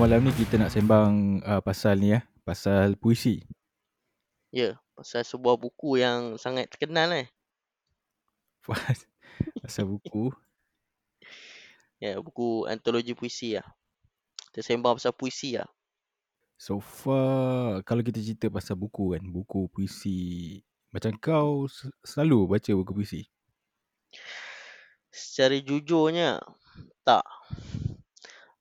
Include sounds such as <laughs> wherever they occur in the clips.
So malam ni kita nak sembang uh, pasal ni ya, pasal puisi. Ya, pasal sebuah buku yang sangat terkenal eh. <laughs> pasal buku. Ya, buku antologi puisi lah. Kita sembang pasal puisi lah. So far, kalau kita cerita pasal buku kan, buku puisi. Macam kau selalu baca buku puisi? Secara jujurnya, tak.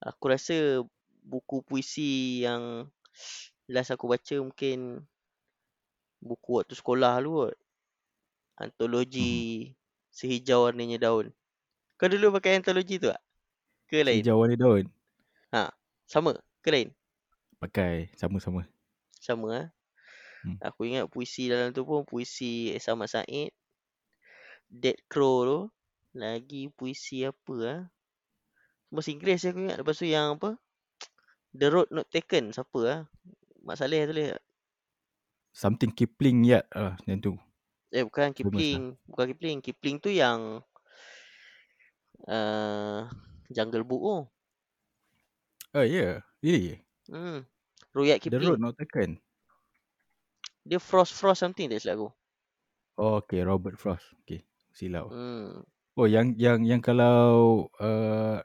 Aku rasa buku puisi yang last aku baca mungkin buku waktu sekolah dulu kot. Antologi hmm. Sehijau Warnanya Daun. Kau dulu pakai antologi tu tak? Ke lain? Sehijau Warnanya Daun? Ha, sama ke lain? Pakai, sama-sama. Sama ah. Hmm. Aku ingat puisi dalam tu pun puisi Sama Said. Dead Crow tu. Lagi puisi apa ah? Bahasa Inggeris aku ingat. Lepas tu yang apa? The Road Not Taken siapa ah? Mak Saleh tulis tak? Something Kipling yet ah uh, yang tu. Eh bukan Kipling, Bukan, bukan Kipling. Kipling tu yang uh, Jungle Book tu. Oh ya, yeah. really? Hmm. Rudyard Kipling. The Road Not Taken. Dia Frost Frost something tak silap aku. Oh, okay, Robert Frost. Okay, silap. Hmm. Oh, yang yang yang kalau uh,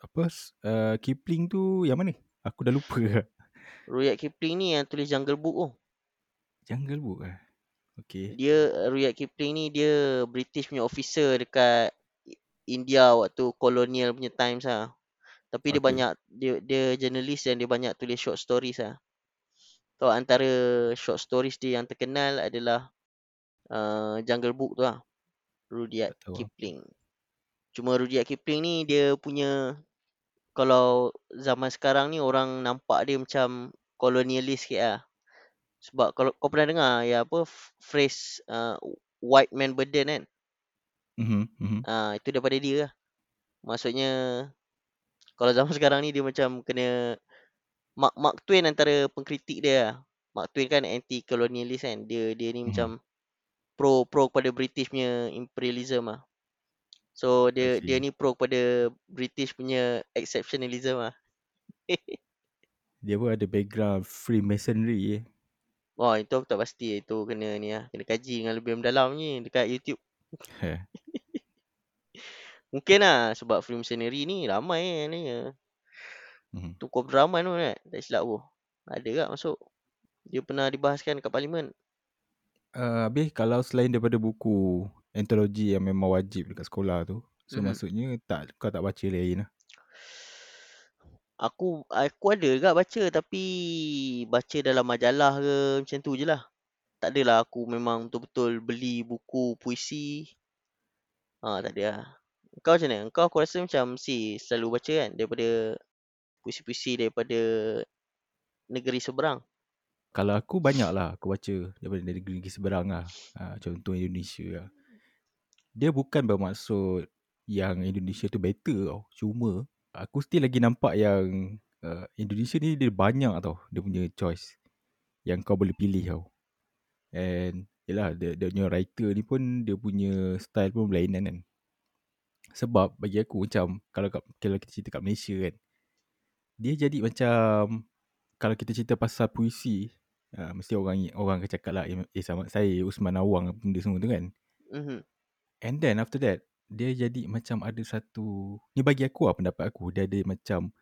apa uh, Kipling tu yang mana? Aku dah lupa. Rudyard Kipling ni yang tulis Jungle Book tu. Jungle Book eh? Okay. Dia, Rudyard Kipling ni dia British punya officer dekat India waktu colonial punya times lah. Tapi okay. dia banyak, dia, dia journalist dan dia banyak tulis short stories lah. So antara short stories dia yang terkenal adalah uh, Jungle Book tu lah. Rudyard Kipling. Cuma Rudyard Kipling ni dia punya kalau zaman sekarang ni orang nampak dia macam kolonialis sikit lah. Sebab kalau kau pernah dengar ya apa phrase uh, white man burden kan? Mhm. Mm uh, itu daripada dia lah. Maksudnya kalau zaman sekarang ni dia macam kena Mark Mark Twain antara pengkritik dia lah. Mark Twain kan anti kolonialis kan. Dia dia ni mm-hmm. macam pro pro kepada British punya imperialism lah. So dia dia ni pro kepada British punya exceptionalism lah. <laughs> dia pun ada background Freemasonry eh. Oh itu aku tak pasti itu kena ni lah. Kena kaji dengan lebih mendalam ni dekat YouTube. <laughs> Mungkin lah sebab Freemasonry ni ramai kan ni. Mm-hmm. Tu kau drama tu kan. Tak silap pun. Ada tak masuk. Dia pernah dibahaskan kat parlimen. Uh, habis kalau selain daripada buku antologi yang memang wajib dekat sekolah tu. So mm-hmm. maksudnya tak kau tak baca lain lah. Aku aku ada juga baca tapi baca dalam majalah ke macam tu je lah. Tak adalah aku memang betul-betul beli buku puisi. Ha, tak ada lah. Kau macam mana? Kau aku rasa macam si selalu baca kan daripada puisi-puisi daripada negeri seberang. Kalau aku banyak lah aku baca daripada negeri seberang lah. Ha, contoh Indonesia lah dia bukan bermaksud yang Indonesia tu better tau. Cuma aku still lagi nampak yang uh, Indonesia ni dia banyak tau dia punya choice yang kau boleh pilih tau. And yelah dia, dia punya writer ni pun dia punya style pun berlainan kan. Sebab bagi aku macam kalau kalau kita cerita kat Malaysia kan dia jadi macam kalau kita cerita pasal puisi uh, mesti orang orang akan cakap lah eh sama saya Usman Awang benda semua tu kan. Mm-hmm. And then after that, dia jadi macam ada satu, ni bagi aku lah pendapat aku, dia ada macam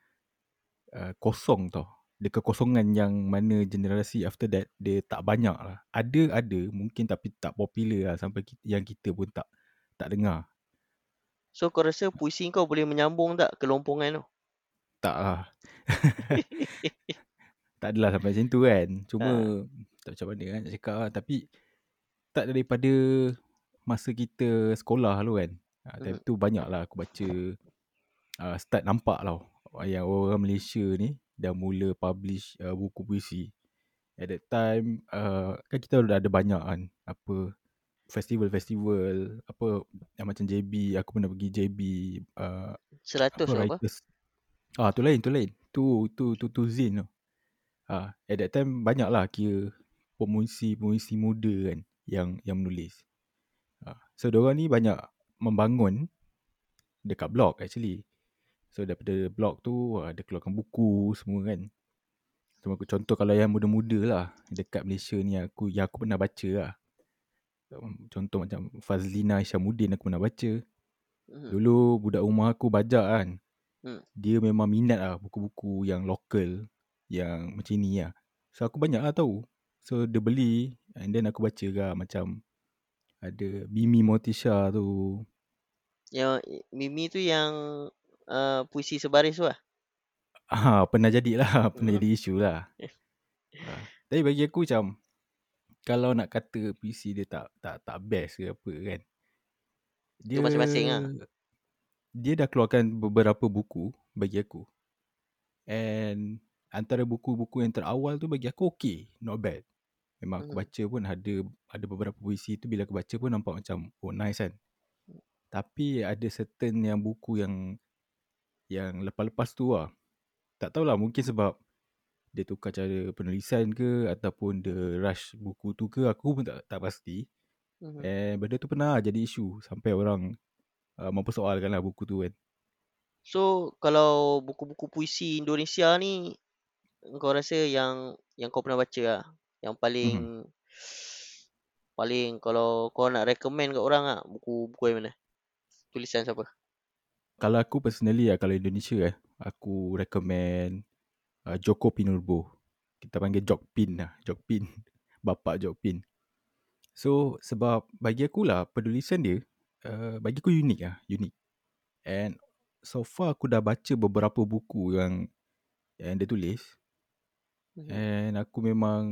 uh, kosong tau. Dia kekosongan yang mana generasi after that, dia tak banyak lah. Ada, ada, mungkin tapi tak popular lah sampai kita, yang kita pun tak tak dengar. So kau rasa puisi kau boleh menyambung tak kelompongan tu? Tak lah. <laughs> tak adalah sampai macam tu kan. Cuma, ha. tak macam mana kan nak cakap lah. Tapi, tak daripada masa kita sekolah tu kan. Uh, time tu banyak lah aku baca uh, start nampak lah yang orang Malaysia ni dah mula publish uh, buku puisi. At that time uh, kan kita dah ada banyak kan apa festival-festival apa yang macam JB aku pernah pergi JB uh, 100 apa? Writers. Ah tu lain tu lain. Tu tu tu tu Zin tu. Ah at that time banyak lah kira pemuisi-pemuisi muda kan yang yang menulis. So, diorang ni banyak membangun dekat blog actually. So daripada blog tu uh, dia keluarkan buku semua kan. So, aku contoh kalau yang muda-muda lah dekat Malaysia ni aku yang aku pernah baca lah. Um, Contoh macam Fazlina Isyamuddin aku pernah baca. Mhm. Dulu budak rumah aku bajak kan. Hmm. Dia memang minat lah buku-buku yang lokal yang macam ni lah. So aku banyak lah tahu. So dia beli and then aku baca lah macam ada Mimi Mortisha tu. Yang Mimi tu yang uh, puisi sebaris tu lah. <laughs> Ah, pernah jadi lah. <laughs> Pernah Hmm. jadi isu lah. <laughs> Ah, tapi bagi aku macam kalau nak kata puisi dia tak tak tak best ke apa kan. Dia masing-masing lah. Dia dah keluarkan beberapa buku bagi aku. And antara buku-buku yang terawal tu bagi aku okay, not bad. Memang aku Mhm. baca pun ada ada beberapa puisi tu bila aku baca pun nampak macam oh nice kan. Tapi ada certain yang buku yang yang lepas-lepas tu lah. Tak tahulah mungkin sebab dia tukar cara penulisan ke ataupun dia rush buku tu ke aku pun tak tak pasti. Mhm. And benda tu pernah jadi isu sampai orang uh, mempersoalkan lah buku tu kan. So kalau buku-buku puisi Indonesia ni kau rasa yang yang kau pernah baca lah yang paling Mhm. paling kalau kau nak recommend kat orang ah buku-buku yang mana? Tulisan siapa? Kalau aku personally lah, kalau Indonesia eh, aku recommend uh, Joko Pinurbo. Kita panggil Jokpin lah, Jokpin. <laughs> Bapak Jokpin. So, sebab bagi aku lah, penulisan dia, uh, bagi aku unik lah, unik. And so far aku dah baca beberapa buku yang yang dia tulis. Mhm. And aku memang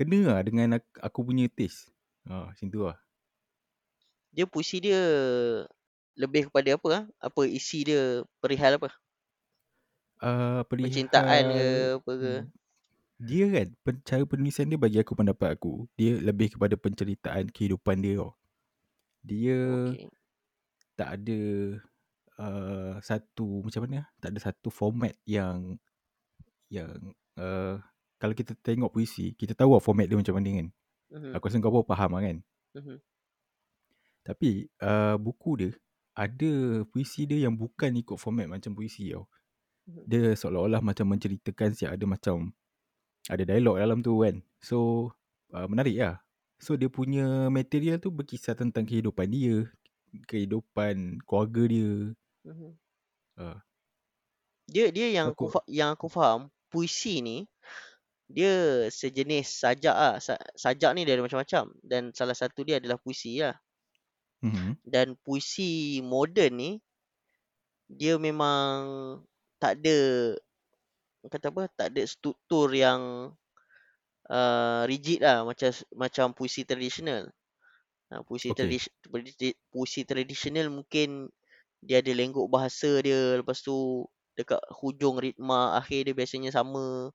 kena lah dengan aku, aku punya taste. Ha, macam tu lah. Dia puisi dia lebih kepada apa ah? Apa isi dia perihal apa? Uh, Percintaan ke perihal apa ke? dia kan pen- cara penulisan dia bagi aku pendapat aku dia lebih kepada penceritaan kehidupan dia tau. Dia Okey. tak ada uh, satu macam mana tak ada satu format yang yang uh, kalau kita tengok puisi kita tahu lah format dia macam mana kan. Mhm. Aku rasa kau pun faham lah kan. Mhm. Tapi uh, buku dia ada puisi dia yang bukan ikut format macam puisi tau. Mhm. Dia seolah-olah macam menceritakan siap ada macam ada dialog dalam tu kan. So uh, menarik lah. So dia punya material tu berkisah tentang kehidupan dia, kehidupan keluarga dia. Mhm. Uh, Dia dia yang aku aku fa- yang aku faham puisi ni dia sejenis sajak ah. Sa- sajak ni dia ada macam-macam dan salah satu dia adalah puisi lah. mm-hmm. Dan puisi moden ni dia memang tak ada kata apa tak ada struktur yang uh, rigid lah macam macam puisi tradisional. Ha, puisi Okay. tradisi- puisi, puisi tradisional mungkin dia ada lenggok bahasa dia lepas tu dekat hujung ritma akhir dia biasanya sama.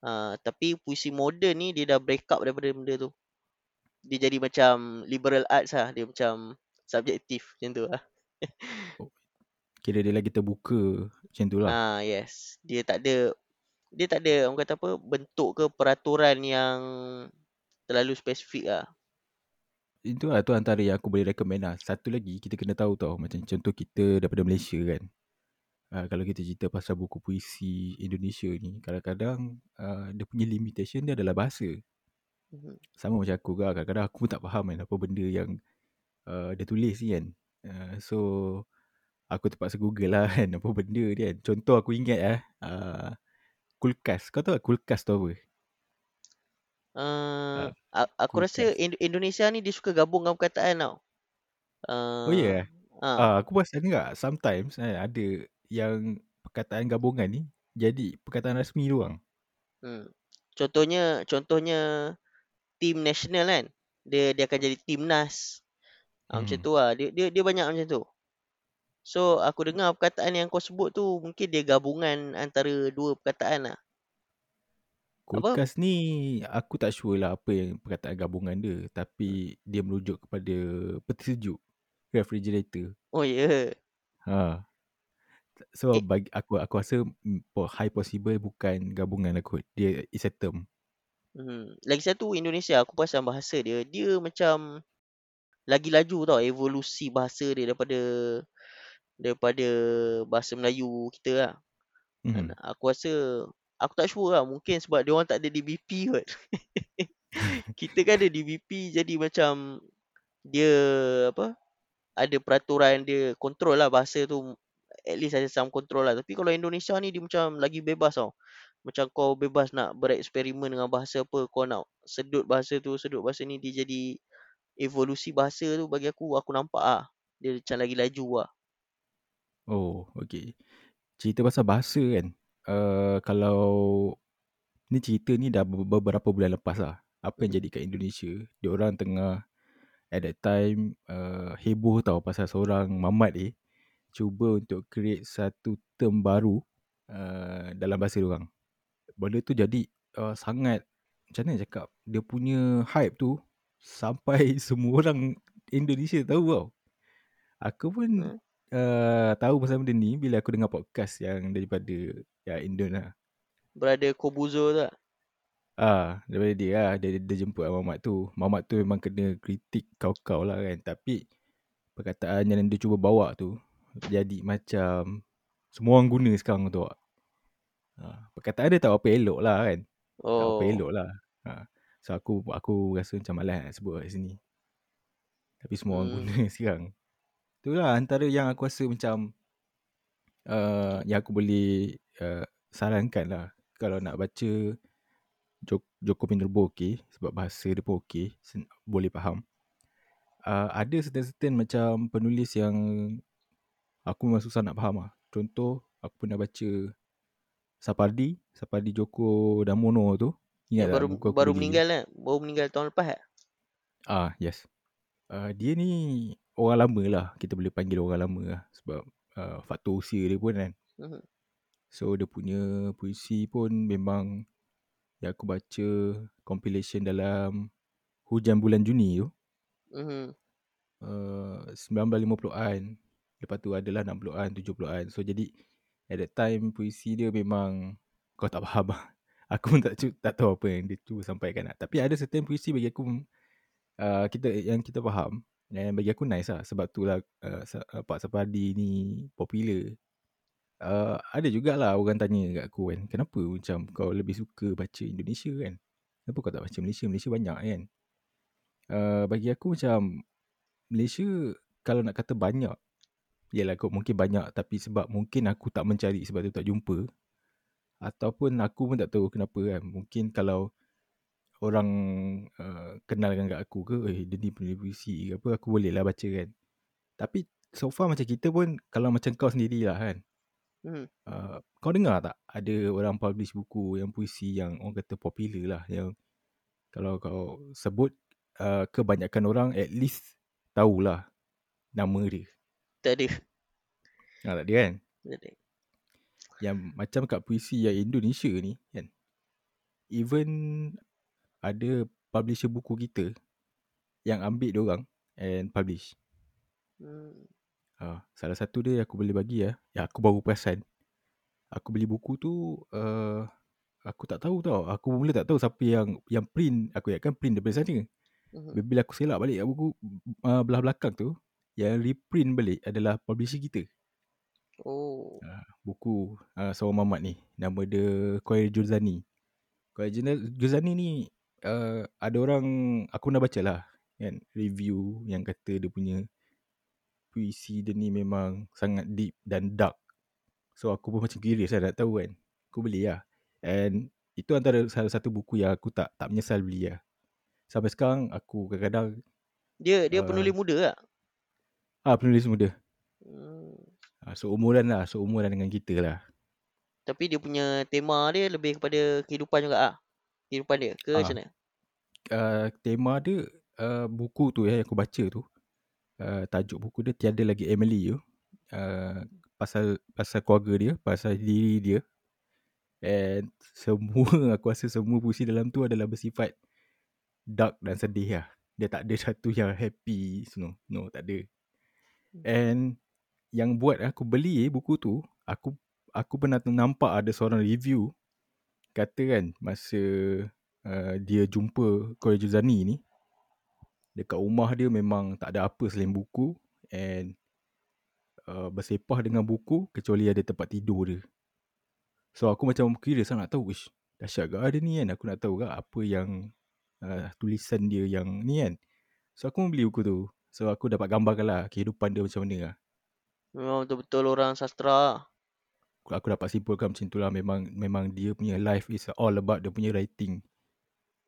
Ha, tapi puisi moden ni dia dah break up daripada benda tu. Dia jadi macam liberal arts lah. Dia macam subjektif macam tu lah. Kira dia lagi terbuka macam tu lah. Ah yes. Dia tak ada dia tak ada orang kata apa bentuk ke peraturan yang terlalu spesifik lah. Itu lah tu antara yang aku boleh recommend lah. Satu lagi kita kena tahu tau. Macam contoh kita daripada Malaysia kan. Uh, kalau kita cerita pasal buku puisi Indonesia ni. Kadang-kadang uh, dia punya limitation dia adalah bahasa. Mhm. Sama macam aku kan. Kadang-kadang aku pun tak faham kan apa benda yang uh, dia tulis ni kan. Uh, so aku terpaksa google lah <laughs> kan apa benda dia kan. Contoh aku ingat eh. Uh, kulkas. Kau tahu tak kulkas tu apa? Uh, Uh, aku rasa kulkas. Ind- Indonesia ni dia suka gabungkan perkataan tau. Uh, Oh ya yeah. ah, Ah, aku perasan juga sometimes eh, ada yang perkataan gabungan ni jadi perkataan rasmi doang. hmm. Contohnya contohnya tim nasional kan. Dia dia akan jadi timnas. Ah, macam Hmm. tu lah. Dia, dia dia banyak macam tu. So aku dengar perkataan yang kau sebut tu mungkin dia gabungan antara dua perkataan lah. Apa? Kulkas ni aku tak sure lah apa yang perkataan gabungan dia tapi dia merujuk kepada peti sejuk refrigerator. Oh ya. Yeah. Ha. So Eh, bagi aku aku rasa mm, high possible bukan gabungan lah kot. Dia is a term. hmm. Lagi satu Indonesia aku perasan bahasa dia. Dia macam lagi laju tau evolusi bahasa dia daripada daripada bahasa Melayu kita lah. Mhm. Aku rasa aku tak sure lah mungkin sebab dia orang tak ada DBP kot. <laughs> kita kan ada DBP jadi macam dia apa ada peraturan dia control lah bahasa tu at least ada some control lah tapi kalau Indonesia ni dia macam lagi bebas tau macam kau bebas nak bereksperimen dengan bahasa apa kau nak sedut bahasa tu sedut bahasa ni dia jadi evolusi bahasa tu bagi aku aku nampak ah dia macam lagi laju lah Oh, okay. Cerita pasal bahasa kan. Uh, kalau ni cerita ni dah beberapa bulan lepas lah. Apa yang jadi kat Indonesia. Dia orang tengah at that time uh, heboh tau pasal seorang mamat ni cuba untuk create satu term baru uh, dalam bahasa orang. Benda tu jadi uh, sangat macam mana cakap dia punya hype tu sampai <laughs> semua orang Indonesia tahu tau. Aku pun uh, tahu pasal benda ni bila aku dengar podcast yang daripada ya Indon lah. Brother Kobuzo tu tak? Ah, daripada dia lah. Dia, dia jemput lah Mamat tu. Mamat tu memang kena kritik kau-kau lah kan. Tapi perkataan yang dia cuba bawa tu jadi macam semua orang guna sekarang tu. Ha, perkataan dia tak apa elok lah kan. Oh. Tak apa elok lah. Ha. So aku aku rasa macam malas nak sebut kat sini. Tapi semua orang Hmm. guna <laughs> sekarang. Itulah antara yang aku rasa macam uh, yang aku boleh uh, sarankan lah. Kalau nak baca Joko, Joko Pinurbo okey sebab bahasa dia pun okey, boleh faham. Uh, ada certain-certain macam penulis yang aku memang susah nak faham lah. Contoh, aku pernah baca Sapardi, Sapardi Joko Damono tu. Ingat Yang tak baru buku aku baru meninggal kan? Baru meninggal tahun lepas tak? Ah, yes. Uh, dia ni orang lama lah. Kita boleh panggil orang lama lah. Sebab uh, faktor usia dia pun kan. Mhm. So, dia punya puisi pun memang yang aku baca compilation dalam Hujan Bulan Juni tu. Mhm. Uh, 1950-an. Lepas tu adalah 60-an, 70-an. So, jadi at that time puisi dia memang kau tak faham lah. <laughs> Aku pun tak, tak tahu apa yang dia cuba sampaikan lah. Tapi ada certain puisi bagi aku uh, kita yang kita faham. Dan bagi aku nice lah. Sebab tu lah uh, Pak Sapardi ni popular. Uh, ada jugalah orang tanya kat aku kan. Kenapa macam kau lebih suka baca Indonesia kan? Kenapa kau tak baca Malaysia? Malaysia banyak kan? Uh, bagi aku macam Malaysia kalau nak kata banyak. Yalah kau mungkin banyak tapi sebab mungkin aku tak mencari sebab tu tak jumpa. Ataupun aku pun tak tahu kenapa kan. Mungkin kalau orang uh, kenalkan kat aku ke, eh dia ni penulis puisi ke apa, aku boleh lah baca kan. Tapi so far macam kita pun, kalau macam kau sendirilah kan. Mhm. Uh, kau dengar tak ada orang publish buku yang puisi yang orang kata popular lah. Yang kalau kau sebut, uh, kebanyakan orang at least tahulah nama dia. Tak ada. Ha, tak ada kan? Tak ada. Yang macam kat puisi yang Indonesia ni kan. Even ada publisher buku kita yang ambil dia orang and publish. Hmm. Ha, salah satu dia aku boleh bagi ya. Ya aku baru perasan. Aku beli buku tu uh, aku tak tahu tau. Aku mula tak tahu siapa yang yang print. Aku ingatkan print daripada sana. Mhm. Bila aku selak balik buku uh, belah belakang tu yang reprint balik adalah publisher kita. Oh. Ha, buku uh, seorang mamat ni. Nama dia Khoir Juzani. Juna- Juzani ni uh, ada orang aku pernah baca lah kan review yang kata dia punya puisi dia ni memang sangat deep dan dark. So aku pun macam curious lah nak tahu kan. Aku beli lah. And itu antara salah satu buku yang aku tak tak menyesal beli lah. Sampai sekarang aku kadang-kadang Dia dia Uh, penulis muda tak? Ah penulis muda. Hmm. Ah, seumuran lah, seumuran dengan kita lah. Tapi dia punya tema dia lebih kepada kehidupan juga ah. Kehidupan dia ke Ah. macam mana? Uh, tema dia uh, buku tu ya yang aku baca tu. Uh, tajuk buku dia Tiada Lagi Emily tu. Uh, pasal pasal keluarga dia, pasal diri dia. And semua <laughs> aku rasa semua puisi dalam tu adalah bersifat dark dan sedih lah. Dia tak ada satu yang happy no, no tak ada. And yang buat aku beli eh, buku tu, aku aku pernah nampak ada seorang review kata kan masa uh, dia jumpa Khoir Juzani ni dekat rumah dia memang tak ada apa selain buku and uh, bersepah dengan buku kecuali ada tempat tidur dia. So aku macam kira sangat tahu, ish, dahsyat gak ada ni kan. Aku nak tahu gak apa yang uh, tulisan dia yang ni kan. So aku membeli buku tu. So aku dapat gambarkan lah kehidupan dia macam mana lah. Memang betul-betul orang sastra. Aku, aku dapat simpulkan macam tu lah. Memang, memang dia punya life is all about dia punya writing.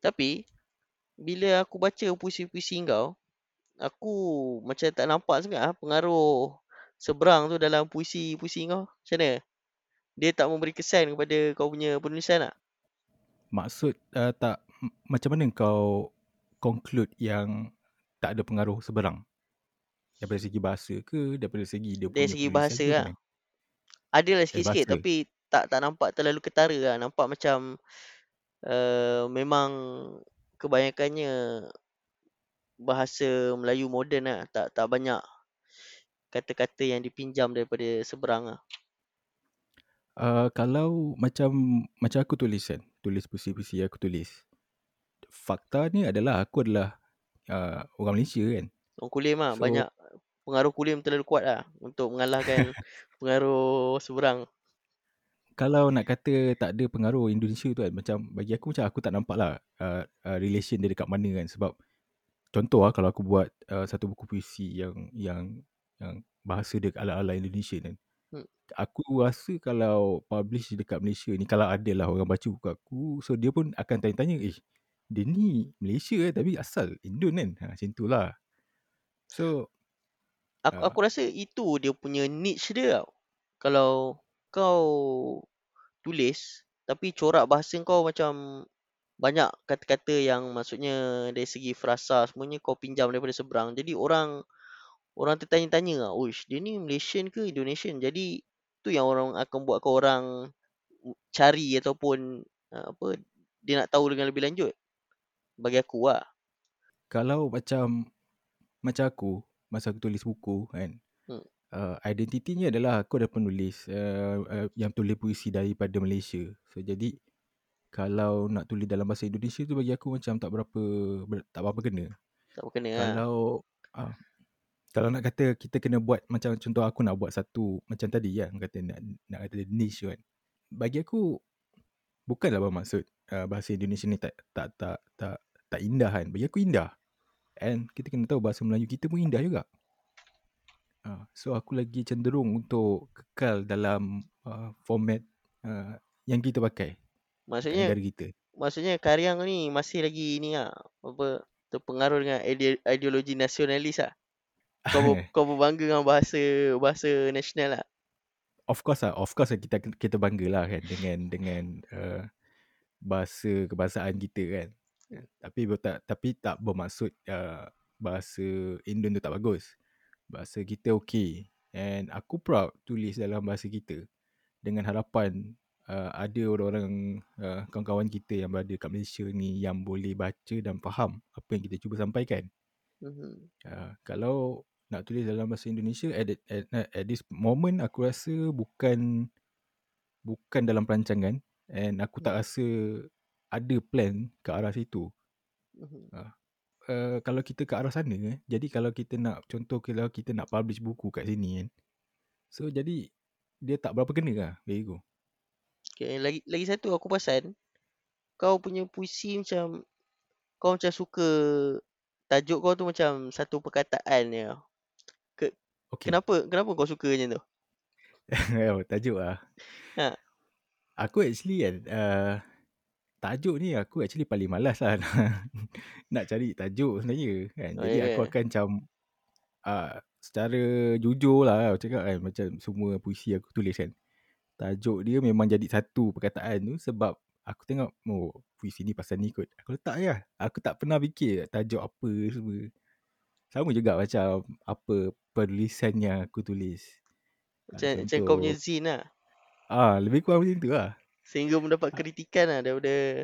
Tapi, bila aku baca puisi-puisi kau, aku macam tak nampak sangat ah pengaruh seberang tu dalam puisi-puisi kau. Macam mana? Dia tak memberi kesan kepada kau punya penulisan tak? Maksud uh, tak, macam mana kau conclude yang tak ada pengaruh seberang? Daripada segi bahasa ke? Daripada segi dia Dari punya segi penulisan bahasa lah. mana? Adalah Dari sikit-sikit bahasa. tapi tak tak nampak terlalu ketara lah. Nampak macam uh, memang kebanyakannya bahasa Melayu moden lah. Tak tak banyak kata-kata yang dipinjam daripada seberang lah. Uh, kalau macam macam aku tulis kan, tulis puisi-puisi aku tulis. Fakta ni adalah aku adalah uh, orang Malaysia kan. Orang Kulim lah. So- Banyak pengaruh Kulim terlalu kuat lah. Untuk mengalahkan <laughs> pengaruh seberang. Kalau nak kata tak ada pengaruh Indonesia tu kan, macam bagi aku macam aku tak nampak lah uh, uh, relation dia dekat mana kan. Sebab contoh lah kalau aku buat uh, satu buku puisi yang yang yang bahasa dia ala-ala Indonesia kan. Hmm. Aku rasa kalau publish dekat Malaysia ni, kalau ada lah orang baca buku aku, so dia pun akan tanya-tanya, eh dia ni Malaysia eh tapi asal Indon kan. Ha, macam tu lah. So, Aku, Ah. aku rasa itu dia punya niche dia tau. Kalau kau tulis tapi corak bahasa kau macam banyak kata-kata yang maksudnya dari segi frasa semuanya kau pinjam daripada seberang. Jadi orang orang tertanya-tanya lah, "Uish, dia ni Malaysian ke Indonesian?" Jadi tu yang orang akan buat kau orang cari ataupun uh, apa dia nak tahu dengan lebih lanjut. Bagi aku lah. kalau macam macam aku, masa aku tulis buku kan, Hmm. uh, identitinya adalah aku ada penulis uh, uh, yang tulis puisi daripada Malaysia. So jadi kalau nak tulis dalam bahasa Indonesia tu bagi aku macam tak berapa ber, tak berapa kena. Tak berkena lah. Kalau uh, kalau nak kata kita kena buat macam contoh aku nak buat satu macam tadi kan kata nak nak kata niche kan. Bagi aku bukanlah bermaksud uh, bahasa Indonesia ni tak tak tak tak tak indah kan. Bagi aku indah. And kita kena tahu bahasa Melayu kita pun indah juga. Uh, so aku lagi cenderung untuk kekal dalam uh, format uh, yang kita pakai Maksudnya negara kita. maksudnya karya kau ni masih lagi ni lah apa terpengaruh dengan ide, ideologi nasionalis lah. Kau ber, <laughs> kau berbangga dengan bahasa bahasa nasional lah. of course lah, of course lah kita kita bangga lah kan dengan dengan uh, bahasa kebangsaan kita kan. Tapi ber- tak tapi tak bermaksud uh, bahasa Indon tu tak bagus. Bahasa kita okey. And aku proud tulis dalam bahasa kita. Dengan harapan uh, ada orang-orang uh, kawan-kawan kita yang berada kat Malaysia ni yang boleh baca dan faham apa yang kita cuba sampaikan. Uh, kalau nak tulis dalam bahasa Indonesia at, at, at, at this moment aku rasa bukan bukan dalam perancangan. And aku tak rasa ada plan ke arah situ. Mhm. Uh, kalau kita ke arah sana eh, jadi kalau kita nak contoh kalau kita nak publish buku kat sini kan. So jadi dia tak berapa kena lah bagi aku. Okay, lagi lagi satu aku perasan kau punya puisi macam kau macam suka tajuk kau tu macam satu perkataan je. Okay. Kenapa kenapa kau suka macam tu? oh, <laughs> tajuk lah. Ha. Aku actually kan, uh, tajuk ni aku actually paling malas lah nak, <laughs> nak cari tajuk sebenarnya kan. Oh, Jadi ya aku ke? akan macam uh, secara jujur lah aku cakap kan macam semua puisi aku tulis kan. Tajuk dia memang jadi satu perkataan tu sebab aku tengok oh puisi ni pasal ni kot. Aku letak je lah. Aku tak pernah fikir tajuk apa semua. Sama juga macam apa penulisan yang aku tulis. Ah, Macam macam kau punya zin lah. ah lebih kurang macam tu lah. Sehingga mendapat kritikan lah daripada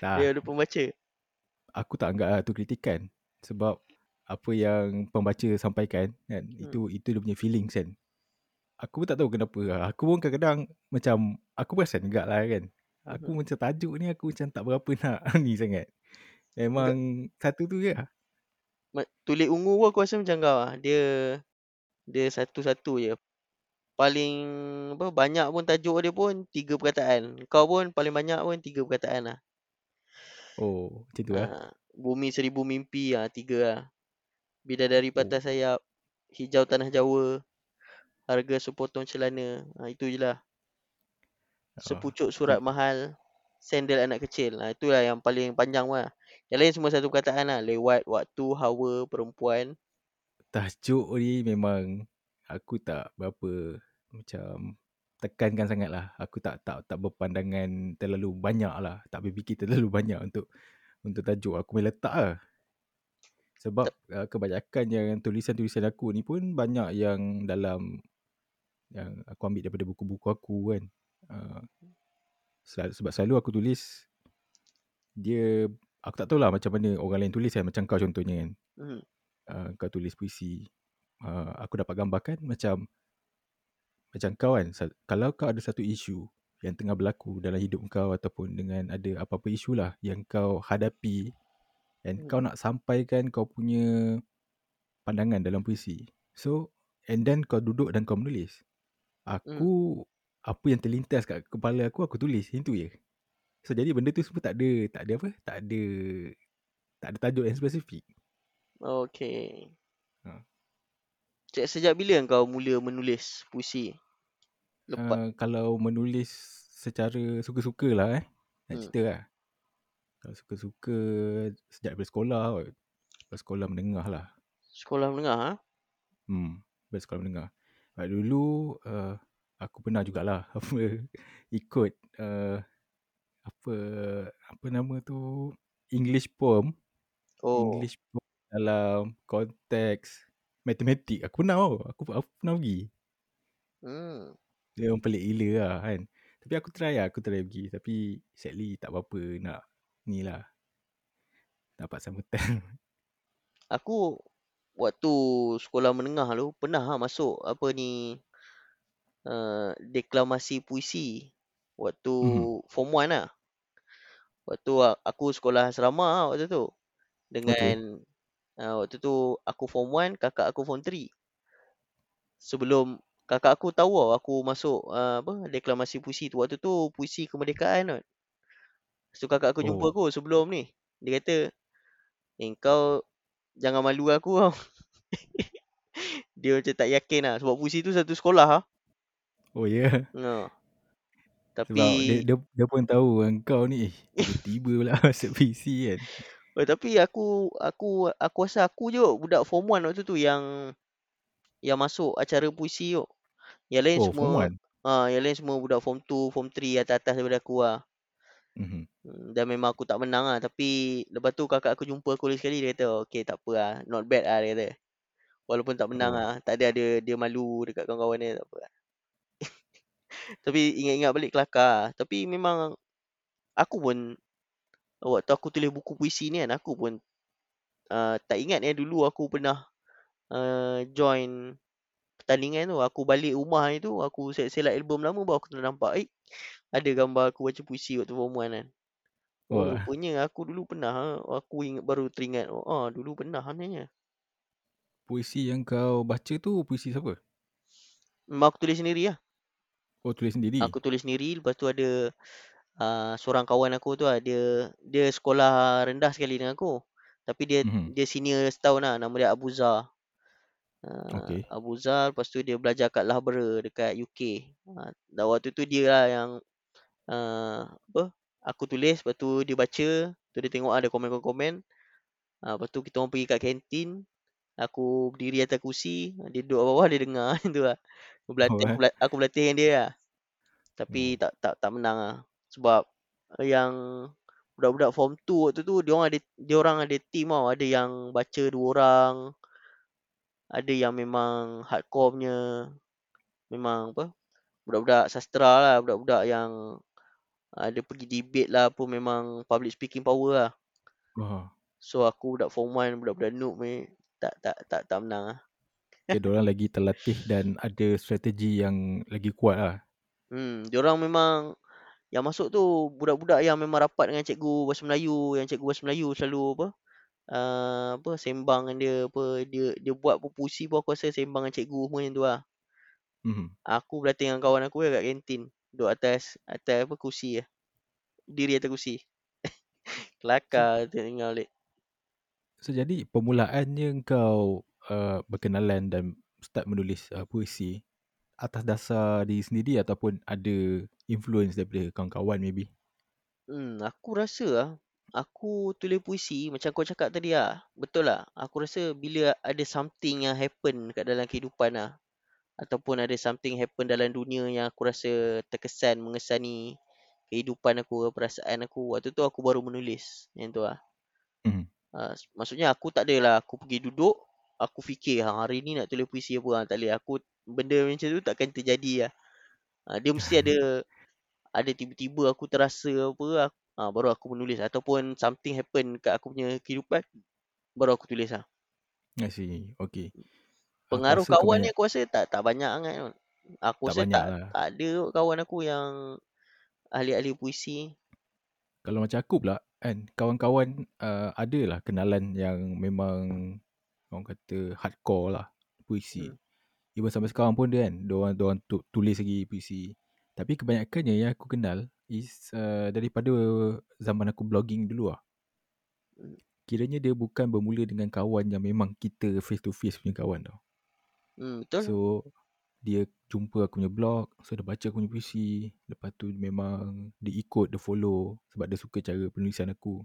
Tak, <laughs> daripada pembaca. aku tak anggap lah tu kritikan. Sebab apa yang pembaca sampaikan kan, Hmm. itu itu dia punya feelings kan. Aku pun tak tahu kenapa lah. Aku pun kadang-kadang macam, aku perasan juga lah kan. Aku Mhm. macam tajuk ni aku macam tak berapa <laughs> nak ni sangat. Memang satu tu je lah. Tulis ungu pun aku rasa macam kau lah. Dia Dia satu-satu je. Paling apa banyak pun tajuk dia pun tiga perkataan. Kau pun paling banyak pun tiga perkataan lah. Oh, macam tu lah. Ha, bumi seribu mimpi ah ha, tiga lah. Bidadari Oh. patah sayap, hijau tanah Jawa, harga sepotong celana. Ha, itu je lah. Ah, Sepucuk surat mahal, sandal anak kecil. Ha, itulah yang paling panjang lah. Yang lain semua satu perkataan lah. Lewat, waktu, hawa, perempuan. tajuk ni memang aku tak berapa macam tekankan sangat lah. Aku tak tak tak berpandangan terlalu banyak lah. Tak berfikir terlalu <laughs> banyak untuk untuk tajuk. Aku main letak lah. Sebab uh, kebanyakan yang tulisan-tulisan aku ni pun banyak yang dalam yang aku ambil daripada buku-buku aku kan. Uh, sel- sebab selalu aku tulis dia aku tak tahu lah macam mana orang lain tulis kan macam kau contohnya kan. Hmm. uh, kau tulis puisi uh, aku dapat gambarkan macam macam kau kan kalau kau ada satu isu yang tengah berlaku dalam hidup kau ataupun dengan ada apa-apa isu lah yang kau hadapi dan Hmm. kau nak sampaikan kau punya pandangan dalam puisi. So and then kau duduk dan kau menulis. Aku apa yang terlintas kat kepala aku aku tulis. Itu je. So jadi benda tu semua tak ada tak ada apa? Tak ada tak ada tajuk yang spesifik. Okay. Ha. Cik, sejak bila kau mula menulis puisi? Lepas. Uh, kalau menulis secara suka-suka lah eh. Nak Hmm. cerita lah. Kalau suka-suka sejak daripada sekolah kot. Daripada sekolah menengah lah. Sekolah menengah ha? Hmm. Daripada sekolah menengah. Sebab dulu uh, aku pernah jugalah <laughs> apa ikut uh, apa apa nama tu English poem. Oh. English poem dalam konteks matematik. Aku pernah tau. Aku, aku pernah pergi. Hmm. Dia orang pelik gila lah kan. Tapi aku try lah, aku try pergi. Tapi sadly tak apa-apa nak ni lah. Dapat sambutan. <laughs> Aku waktu sekolah menengah tu pernah ha, masuk apa ni uh, deklamasi puisi waktu Mhm. form 1 lah. Waktu aku sekolah asrama waktu tu. Dengan uh, waktu tu aku form 1, kakak aku form 3. Sebelum kakak aku tahu tau aku masuk uh, apa deklamasi puisi tu. Waktu tu puisi kemerdekaan kot. So kakak aku jumpa Oh. aku sebelum ni. Dia kata, "Eh kau jangan malu aku tau." <laughs> Dia macam tak yakin lah sebab puisi tu satu sekolah lah. Oh ya. Yeah. Sebab Tapi dia, dia, dia pun tahu kan kau ni eh, tiba-tiba pula masuk PC kan. Oh, tapi aku aku aku rasa aku je budak form 1 waktu tu yang yang masuk acara puisi tu. Yang lain Oh, semua 1. ha, yang lain semua budak form 2, form 3 atas-atas daripada aku lah. Mhm. Hmm, Dan memang aku tak menang lah Tapi Lepas tu kakak aku jumpa aku lagi sekali Dia kata Okay tak apa lah Not bad lah dia kata Walaupun tak menang Oh. lah Tak ada dia, dia malu Dekat kawan-kawan dia Tak apa lah <laughs> Tapi ingat-ingat balik kelakar lah. Tapi memang Aku pun Waktu aku tulis buku puisi ni kan Aku pun uh, Tak ingat eh Dulu aku pernah uh, Join Pertandingan tu Aku balik rumah ni tu Aku select-select album lama Baru aku nampak Eh ada gambar aku baca puisi waktu form 1 kan Oh Wah. rupanya aku dulu pernah ha. Aku ingat baru teringat Oh ah, dulu pernah sebenarnya Puisi yang kau baca tu puisi siapa? Memang aku tulis sendiri lah Oh tulis sendiri. Aku tulis sendiri Lepas tu ada uh, Seorang kawan aku tu lah Dia Dia sekolah rendah sekali dengan aku Tapi dia Mhm. Dia senior setahun lah Nama dia Abu Zar uh, Okay. Abu Zar Lepas tu dia belajar kat Loughborough Dekat UK uh, Dan waktu tu dia lah yang uh, Apa Aku tulis Lepas tu dia baca tu dia tengok ada komen-komen uh, Lepas tu kita orang pergi kat kantin Aku berdiri atas kursi Dia duduk bawah Dia dengar <laughs> Itu lah Aku berlatih, Oh, aku, eh? aku berlatih dengan dia lah Tapi Oh. tak tak tak menang lah Sebab Yang Budak-budak form 2 waktu tu Dia orang ada Dia orang ada team tau Ada yang baca dua orang Ada yang memang Hardcore punya Memang apa Budak-budak sastra lah Budak-budak yang Ada pergi debate lah Apa memang Public speaking power lah Wah. So aku budak form 1 Budak-budak noob ni Tak tak tak tak menang lah <laughs> Okay, orang lagi terlatih dan ada strategi yang lagi kuat lah. Hmm, diorang memang yang masuk tu budak-budak yang memang rapat dengan cikgu bahasa Melayu, yang cikgu bahasa Melayu selalu apa? uh, apa sembang dengan dia apa dia dia buat pun puisi pun aku rasa sembang dengan cikgu semua macam tu lah. Mhm. Aku berlatih dengan kawan aku kat kantin. Duduk atas atas apa kursi lah. Diri atas kursi. <laughs> Kelakar tengok balik. So jadi permulaannya kau uh, berkenalan dan start menulis uh, puisi atas dasar diri sendiri ataupun ada influence daripada kawan-kawan maybe? Hmm, aku rasa lah, aku tulis puisi macam kau cakap tadi lah. Betul lah. Aku rasa bila ada something yang happen kat dalam kehidupan lah. Ataupun ada something happen dalam dunia yang aku rasa terkesan, mengesani kehidupan aku, perasaan aku. Waktu tu aku baru menulis. Yang tu lah. Mhm. Uh, maksudnya aku tak adalah aku pergi duduk, aku fikir ha, hari ni nak tulis puisi apa. Ha, tak boleh. Aku benda macam tu takkan terjadi lah. Uh, dia mesti ada ada tiba-tiba aku terasa apa ha, baru aku menulis ataupun something happen kat aku punya kehidupan baru aku tulis lah. I see. Okay. Pengaruh rasa kawan ni aku rasa tak tak banyak sangat. Aku Tak rasa tak, lah. tak ada kawan aku yang ahli-ahli puisi. Kalau macam aku pula kan kawan-kawan uh, ada lah kenalan yang memang orang kata hardcore lah puisi. Hmm. Even sampai sekarang pun dia kan dia orang dia orang tu, tulis lagi puisi. Tapi kebanyakannya yang aku kenal is uh, daripada zaman aku blogging dulu lah. Hmm. Kiranya dia bukan bermula dengan kawan yang memang kita face to face punya kawan tau. Hmm, betul. So dia jumpa aku punya blog, so dia baca aku punya puisi, lepas tu memang dia ikut, dia follow sebab dia suka cara penulisan aku.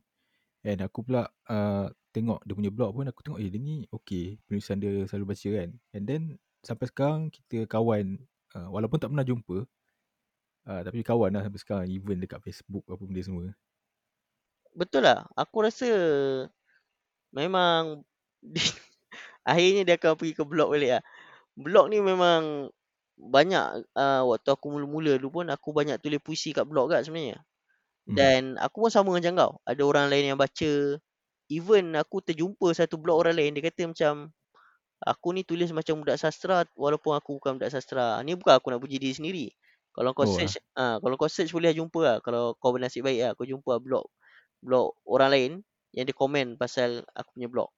And aku pula uh, tengok dia punya blog pun aku tengok eh dia ni okay penulisan dia selalu baca kan. And then sampai sekarang kita kawan uh, walaupun tak pernah jumpa uh, tapi kawan lah sampai sekarang even dekat Facebook apa benda semua. Betul lah. Aku rasa memang <laughs> akhirnya dia akan pergi ke blog balik lah. Blog ni memang banyak uh, waktu aku mula-mula dulu pun aku banyak tulis puisi kat blog kat sebenarnya. Hmm. Dan aku pun sama macam kau. Ada orang lain yang baca. Even aku terjumpa satu blog orang lain dia kata macam aku ni tulis macam budak sastra walaupun aku bukan budak sastra. Ni bukan aku nak puji diri sendiri. Kalau kau Oh, search ah kalau kau search boleh jumpa lah. Kalau kau bernasib baik lah kau jumpa blog blog orang lain yang dia komen pasal aku punya blog.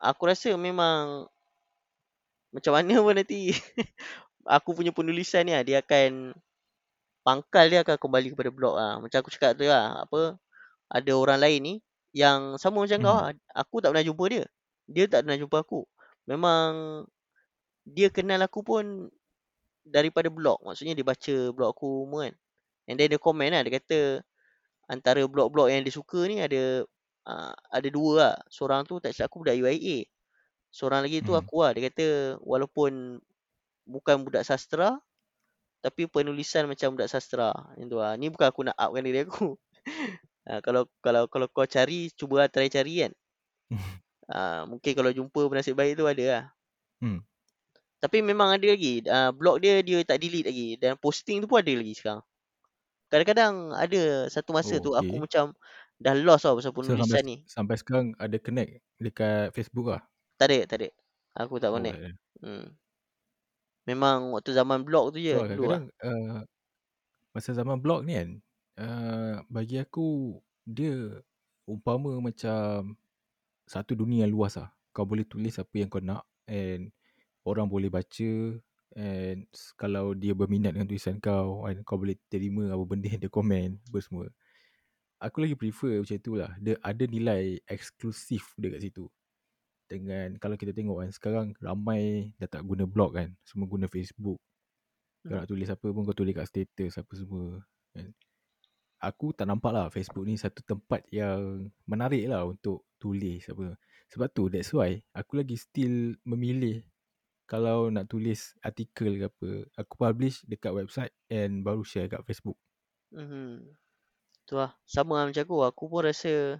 Aku rasa memang macam mana pun nanti <laughs> aku punya penulisan ni lah, dia akan pangkal dia akan kembali kepada blog ah. Macam aku cakap tu lah, apa ada orang lain ni yang sama macam kau Mhm. lah. Aku tak pernah jumpa dia. Dia tak pernah jumpa aku. Memang dia kenal aku pun daripada blog. Maksudnya dia baca blog aku semua kan. And then dia komen lah. Dia kata antara blog-blog yang dia suka ni ada uh, ada dua lah. Seorang tu tak silap aku budak UIA. Seorang lagi tu Hmm. aku lah. Dia kata walaupun bukan budak sastra tapi penulisan macam budak sastra. Yang tu lah. Ni bukan aku nak upkan diri aku. <laughs> uh, kalau kalau kalau kau cari cuba lah try cari kan. Uh, <laughs> mungkin kalau jumpa bernasib baik tu ada lah. Hmm. Tapi memang ada lagi. Uh, blog dia dia tak delete lagi dan posting tu pun ada lagi sekarang. Kadang-kadang ada satu masa Oh, tu aku okay. macam dah lost tau pasal So penulisan sampai, ni. sampai sekarang ada connect dekat Facebook lah. Tak ada, tak ada. Aku tak Oh, connect. ada. Hmm. Memang waktu zaman blog tu je So dulu lah. kadang-kadang uh, masa zaman blog ni kan uh, bagi aku dia umpama macam satu dunia yang luas lah. Kau boleh tulis apa yang kau nak and orang boleh baca and s- kalau dia berminat dengan tulisan kau and kau boleh terima apa benda yang dia komen apa semua. Aku lagi prefer macam tu lah. Dia ada nilai eksklusif dekat situ. Dengan kalau kita tengok kan sekarang ramai dah tak guna blog kan. Semua guna Facebook. Kau Hmm. nak tulis apa pun kau tulis kat status apa semua kan. Aku tak nampak lah Facebook ni satu tempat yang menarik lah untuk tulis apa. Sebab tu that's why aku lagi still memilih kalau nak tulis artikel ke apa. Aku publish dekat website and baru share kat Facebook. Mhm. Tu lah. Sama lah macam aku. Aku pun rasa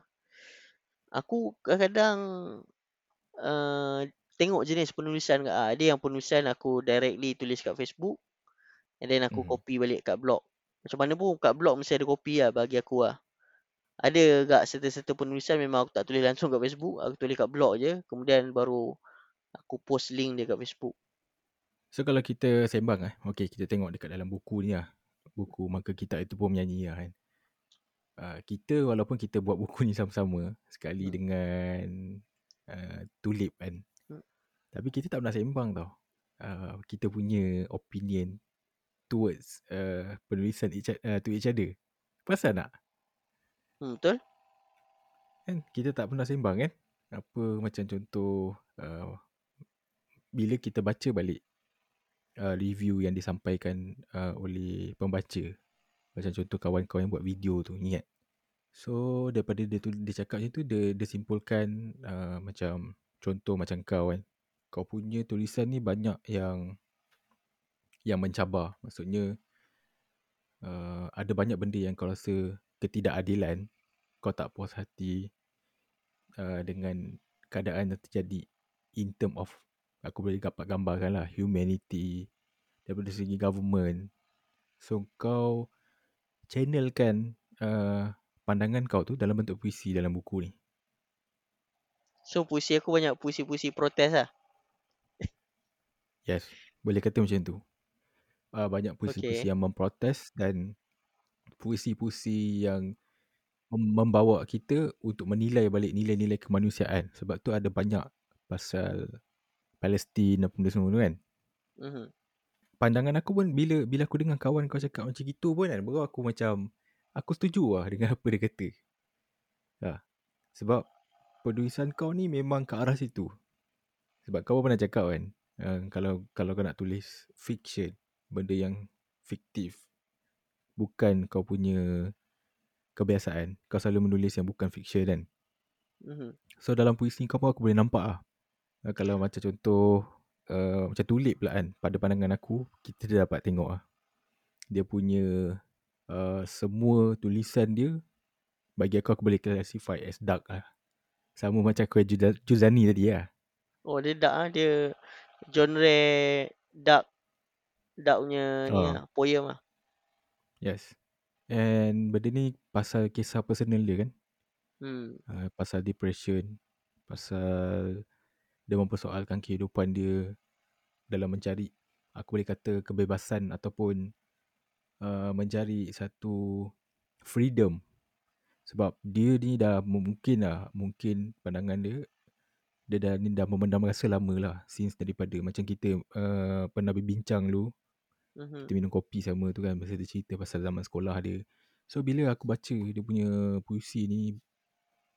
aku kadang-kadang uh, tengok jenis penulisan kat. Ada yang penulisan aku directly tulis kat Facebook and then aku Mhm. copy balik kat blog. Macam mana pun kat blog mesti ada copy lah bagi aku lah. Ada gak serta-serta penulisan memang aku tak tulis langsung kat Facebook. Aku tulis kat blog je. Kemudian baru aku post link dia kat Facebook. So kalau kita sembang eh. Okay kita tengok dekat dalam buku ni lah. Buku maka kita itu pun menyanyi lah kan. uh, kita walaupun kita buat buku ni sama-sama sekali Hmm. dengan uh, Tulip kan. Hmm. Tapi kita tak pernah sembang tau. Uh, kita punya opinion towards uh, penulisan each, uh, to each other. Perasan tak? Hmm, betul? Kan kita tak pernah sembang kan? Apa macam contoh uh, bila kita baca balik uh, review yang disampaikan uh, oleh pembaca. Macam contoh kawan-kawan yang buat video tu, ingat? So daripada dia tu dia cakap macam tu dia dia simpulkan uh, macam contoh macam kau kan. Kau punya tulisan ni banyak yang yang mencabar. Maksudnya uh, ada banyak benda yang kau rasa ketidakadilan, kau tak puas hati uh, dengan keadaan yang terjadi in term of aku boleh dapat gambarkan lah humanity daripada segi government. So kau channelkan uh, pandangan kau tu dalam bentuk puisi dalam buku ni. So puisi aku banyak puisi-puisi protes lah. Yes, boleh kata macam tu. Uh, banyak puisi-puisi Okay. yang memprotes dan puisi-puisi yang mem- membawa kita untuk menilai balik nilai-nilai kemanusiaan. Sebab tu ada banyak pasal Palestin dan benda semua tu kan. Mhm. Pandangan aku pun bila bila aku dengar kawan kau cakap macam gitu pun kan, baru aku macam aku setuju lah dengan apa dia kata. Ha. Sebab penulisan kau ni memang ke arah situ. Sebab kau pun pernah cakap kan, uh, kalau kalau kau nak tulis fiction, benda yang fiktif, bukan kau punya kebiasaan, kau selalu menulis yang bukan fiction kan. Mhm. So dalam puisi kau pun aku boleh nampak lah. Uh, kalau macam contoh, uh, macam tulip pula kan, pada pandangan aku, kita dah dapat tengok lah. Dia punya uh, semua tulisan dia, bagi aku, aku boleh classify as dark lah. Sama macam Juza- Juzani tadi lah. Oh dia dark ah dia genre dark dark punya ni Ah. lah, poem lah. Yes. And benda ni pasal kisah personal dia kan. Hmm. Uh, pasal depression. Pasal dia mempersoalkan kehidupan dia dalam mencari, aku boleh kata kebebasan ataupun uh, mencari satu freedom. Sebab dia ni dah mungkin lah, mungkin pandangan dia, dia dah ni dah memendam rasa lama lah. Since daripada macam kita uh, pernah berbincang dulu, Mhm. kita minum kopi sama tu kan, masa dia cerita pasal zaman sekolah dia. So bila aku baca dia punya puisi ni,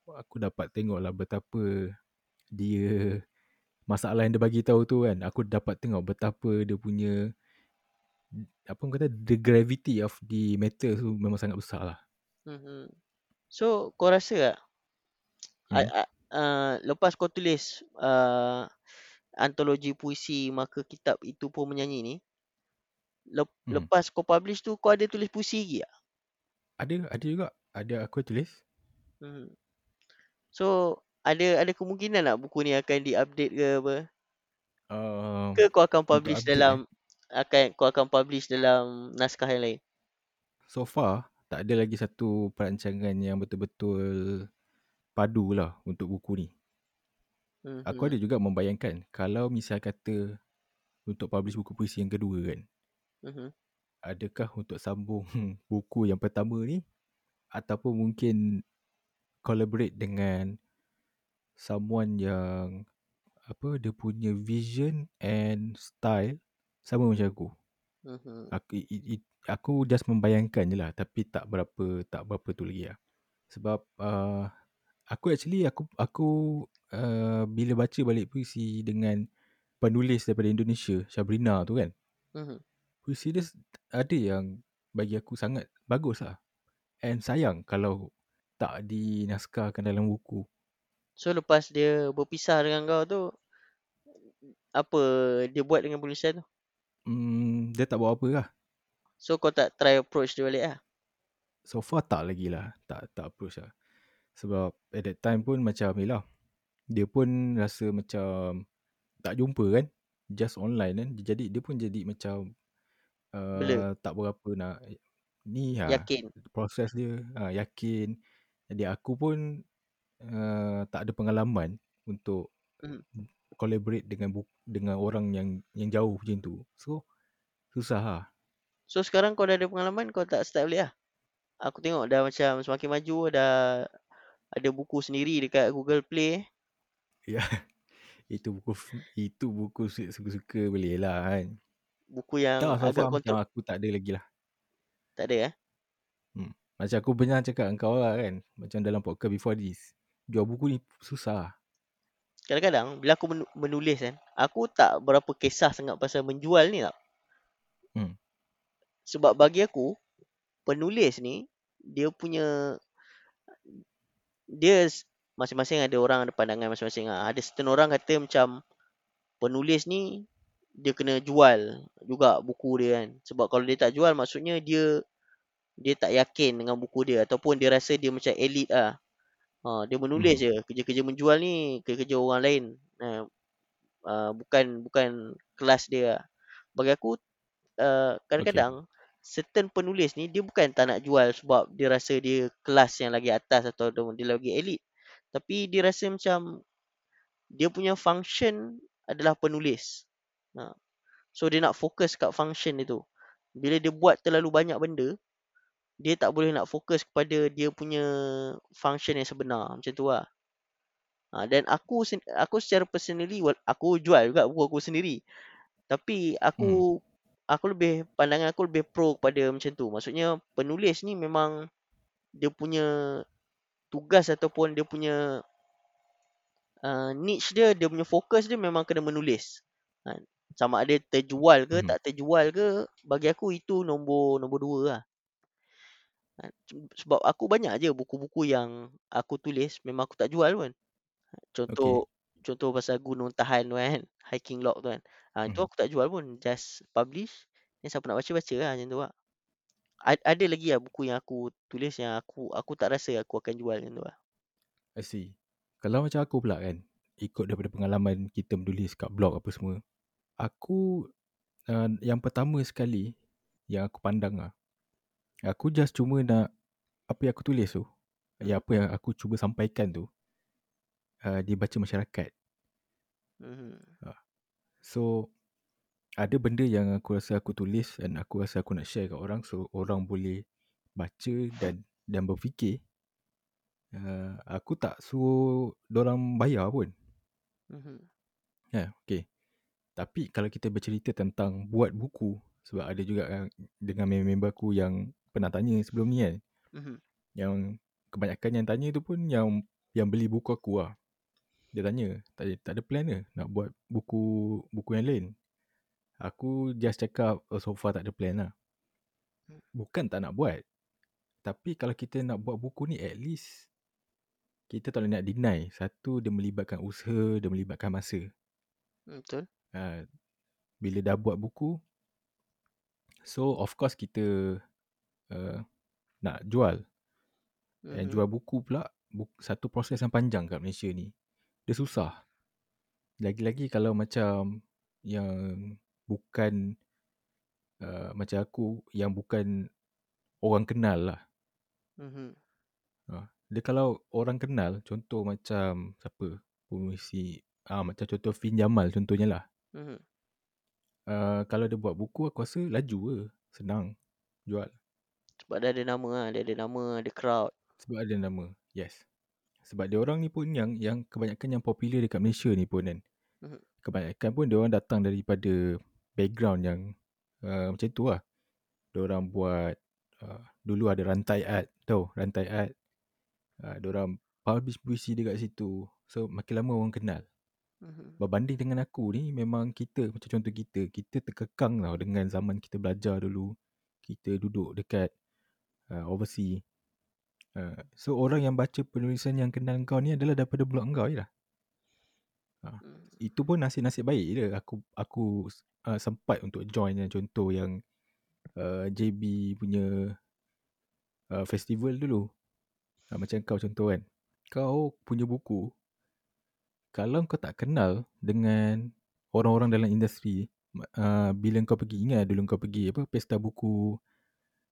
aku dapat tengok lah betapa dia masalah yang dia bagi tahu tu kan, aku dapat tengok betapa dia punya apa orang kata the gravity of the matter tu memang sangat besar lah. Mhm. So kau rasa tak Hmm. a- uh, lepas kau tulis uh, antologi puisi maka kitab itu pun menyanyi ni lep, Hmm. lepas kau publish tu kau ada tulis puisi lagi tak? Ada ada juga, ada aku tulis. Mhm. So ada ada kemungkinan tak buku ni akan di-update ke apa? Uh, Ke kau akan publish update eh. dalam akan kau akan publish dalam naskah yang lain? So far, tak ada lagi satu perancangan yang betul-betul padu lah untuk buku ni. Aku ada juga membayangkan kalau misal kata untuk publish buku puisi yang kedua kan, Mhm. adakah untuk sambung <laughs> buku yang pertama ni ataupun mungkin collaborate dengan someone yang apa dia punya vision and style sama macam aku. Mhm. Aku i, i, aku just membayangkan je lah tapi tak berapa tak berapa tu lagi lah. Sebab uh, aku actually aku aku uh, bila baca balik puisi dengan penulis daripada Indonesia, Syabrina tu kan. Mhm. Puisi dia s- ada yang bagi aku sangat bagus lah. And sayang kalau tak dinaskahkan dalam buku. So lepas dia berpisah dengan kau tu apa dia buat dengan penulisan tu? Hmm, dia tak buat apa lah. So kau tak try approach dia balik lah? So far tak lagi lah. Tak, tak approach lah. Sebab at that time pun macam yelah. Dia pun rasa macam tak jumpa kan. Just online kan. Jadi dia pun jadi macam Blur. uh, tak berapa nak ni lah. Yakin? Proses dia uh, yakin. Jadi aku pun uh, tak ada pengalaman untuk Mhm. collaborate dengan bu- dengan orang yang yang jauh macam tu. So susah lah. So sekarang kau dah ada pengalaman kau tak start balik lah? aku tengok dah macam semakin maju dah ada buku sendiri dekat Google Play. Ya. <laughs> Itu buku itu buku suka-suka boleh lah kan. Buku yang Tak, agak far macam kontrol. aku tak ada lagi lah. Tak ada eh? Hmm. Macam aku pernah cakap dengan kau lah kan. Macam dalam podcast before this. Jual buku ni susah. Kadang-kadang bila aku menu- menulis kan, aku tak berapa kisah sangat pasal menjual ni tau. Hmm. Sebab bagi aku, penulis ni, dia punya, dia s- masing-masing ada orang ada pandangan masing-masing lah. Ada certain orang kata macam, penulis ni, dia kena jual juga buku dia kan. Sebab kalau dia tak jual, maksudnya dia, dia tak yakin dengan buku dia. Ataupun dia rasa dia macam elit lah. Ha, dia menulis Mhm. je. Kerja-kerja menjual ni, kerja-kerja orang lain. Ha, uh, bukan bukan kelas dia. lah. Bagi aku uh, kadang-kadang certain penulis ni dia bukan tak nak jual sebab dia rasa dia kelas yang lagi atas atau dia lagi elit. Tapi dia rasa macam dia punya function adalah penulis. Ha. So dia nak fokus kat function itu. Bila dia buat terlalu banyak benda, dia tak boleh nak fokus kepada dia punya function yang sebenar. Macam tu lah. Ha, dan aku aku secara personally aku jual juga buku aku sendiri. Tapi aku aku lebih pandangan aku lebih pro kepada macam tu. Maksudnya penulis ni memang dia punya tugas ataupun dia punya uh, niche dia, dia punya fokus dia memang kena menulis. Ha, sama ada terjual ke Mhm. tak terjual ke, bagi aku itu nombor nombor dua lah. Ha, sebab aku banyak je buku-buku yang aku tulis memang aku tak jual pun. Contoh okay. contoh pasal gunung tahan tu kan, <laughs> hiking log tu kan. Ha, itu Mhm. aku tak jual pun, just publish. Ni siapa nak baca baca lah macam tu lah. A- ada lagi lah buku yang aku tulis yang aku aku tak rasa aku akan jual macam tu lah. I see. Kalau macam aku pula kan, ikut daripada pengalaman kita menulis kat blog apa semua, aku uh, yang pertama sekali yang aku pandang lah, aku just cuma nak apa yang aku tulis tu, yang apa yang aku cuba sampaikan tu, uh, dibaca masyarakat. Mhm. So, ada benda yang aku rasa aku tulis dan aku rasa aku nak share kat orang so orang boleh baca dan dan berfikir. Uh, aku tak suruh orang bayar pun. Mhm. Ya, okay. Tapi kalau kita bercerita tentang buat buku, sebab ada juga yang dengan member aku yang pernah tanya sebelum ni kan. Mhm. Yang kebanyakan yang tanya tu pun yang yang beli buku aku lah. Dia tanya, tak ada, tak ada plan ke nak buat buku buku yang lain? Aku just cakap, oh, so far tak ada plan lah. Bukan tak nak buat. Tapi kalau kita nak buat buku ni, at least kita tak boleh nak deny. Satu, dia melibatkan usaha, dia melibatkan masa. Hmm, Betul. Uh, bila dah buat buku, so of course kita uh, nak jual. Mhm. And jual buku pula, buku, satu proses yang panjang kat Malaysia ni. Dia susah. Lagi-lagi kalau macam yang bukan uh, macam aku, yang bukan orang kenal lah. Mhm. Uh, dia kalau orang kenal, contoh macam siapa? Pemuisi, ah macam contoh Fin Jamal contohnya lah. Mhm. Uh, kalau dia buat buku, aku rasa laju ke. Senang jual. Sebab dia ada nama lah. Dia ada nama, ada crowd. Sebab ada nama. Yes. Sebab dia orang ni pun yang yang kebanyakan yang popular dekat Malaysia ni pun kan. Mhm. Kebanyakan pun dia orang datang daripada background yang uh, macam tu lah. Dia orang buat uh, dulu ada rantai art tau, rantai art. Uh, dia orang publish puisi dekat situ. So makin lama orang kenal. Mhm. Berbanding dengan aku ni memang kita macam contoh kita, kita terkekang tau dengan zaman kita belajar dulu. Kita duduk dekat uh, overseas. Uh, so orang yang baca penulisan yang kenal kau ni adalah daripada blog kau je lah. Mhm. Itu pun nasib-nasib baik je aku aku uh, sempat untuk join yang contoh yang uh, JB punya uh, festival dulu. Uh, macam kau contoh kan. Kau punya buku kalau kau tak kenal dengan orang-orang dalam industri uh, bila kau pergi ingat dulu kau pergi apa pesta buku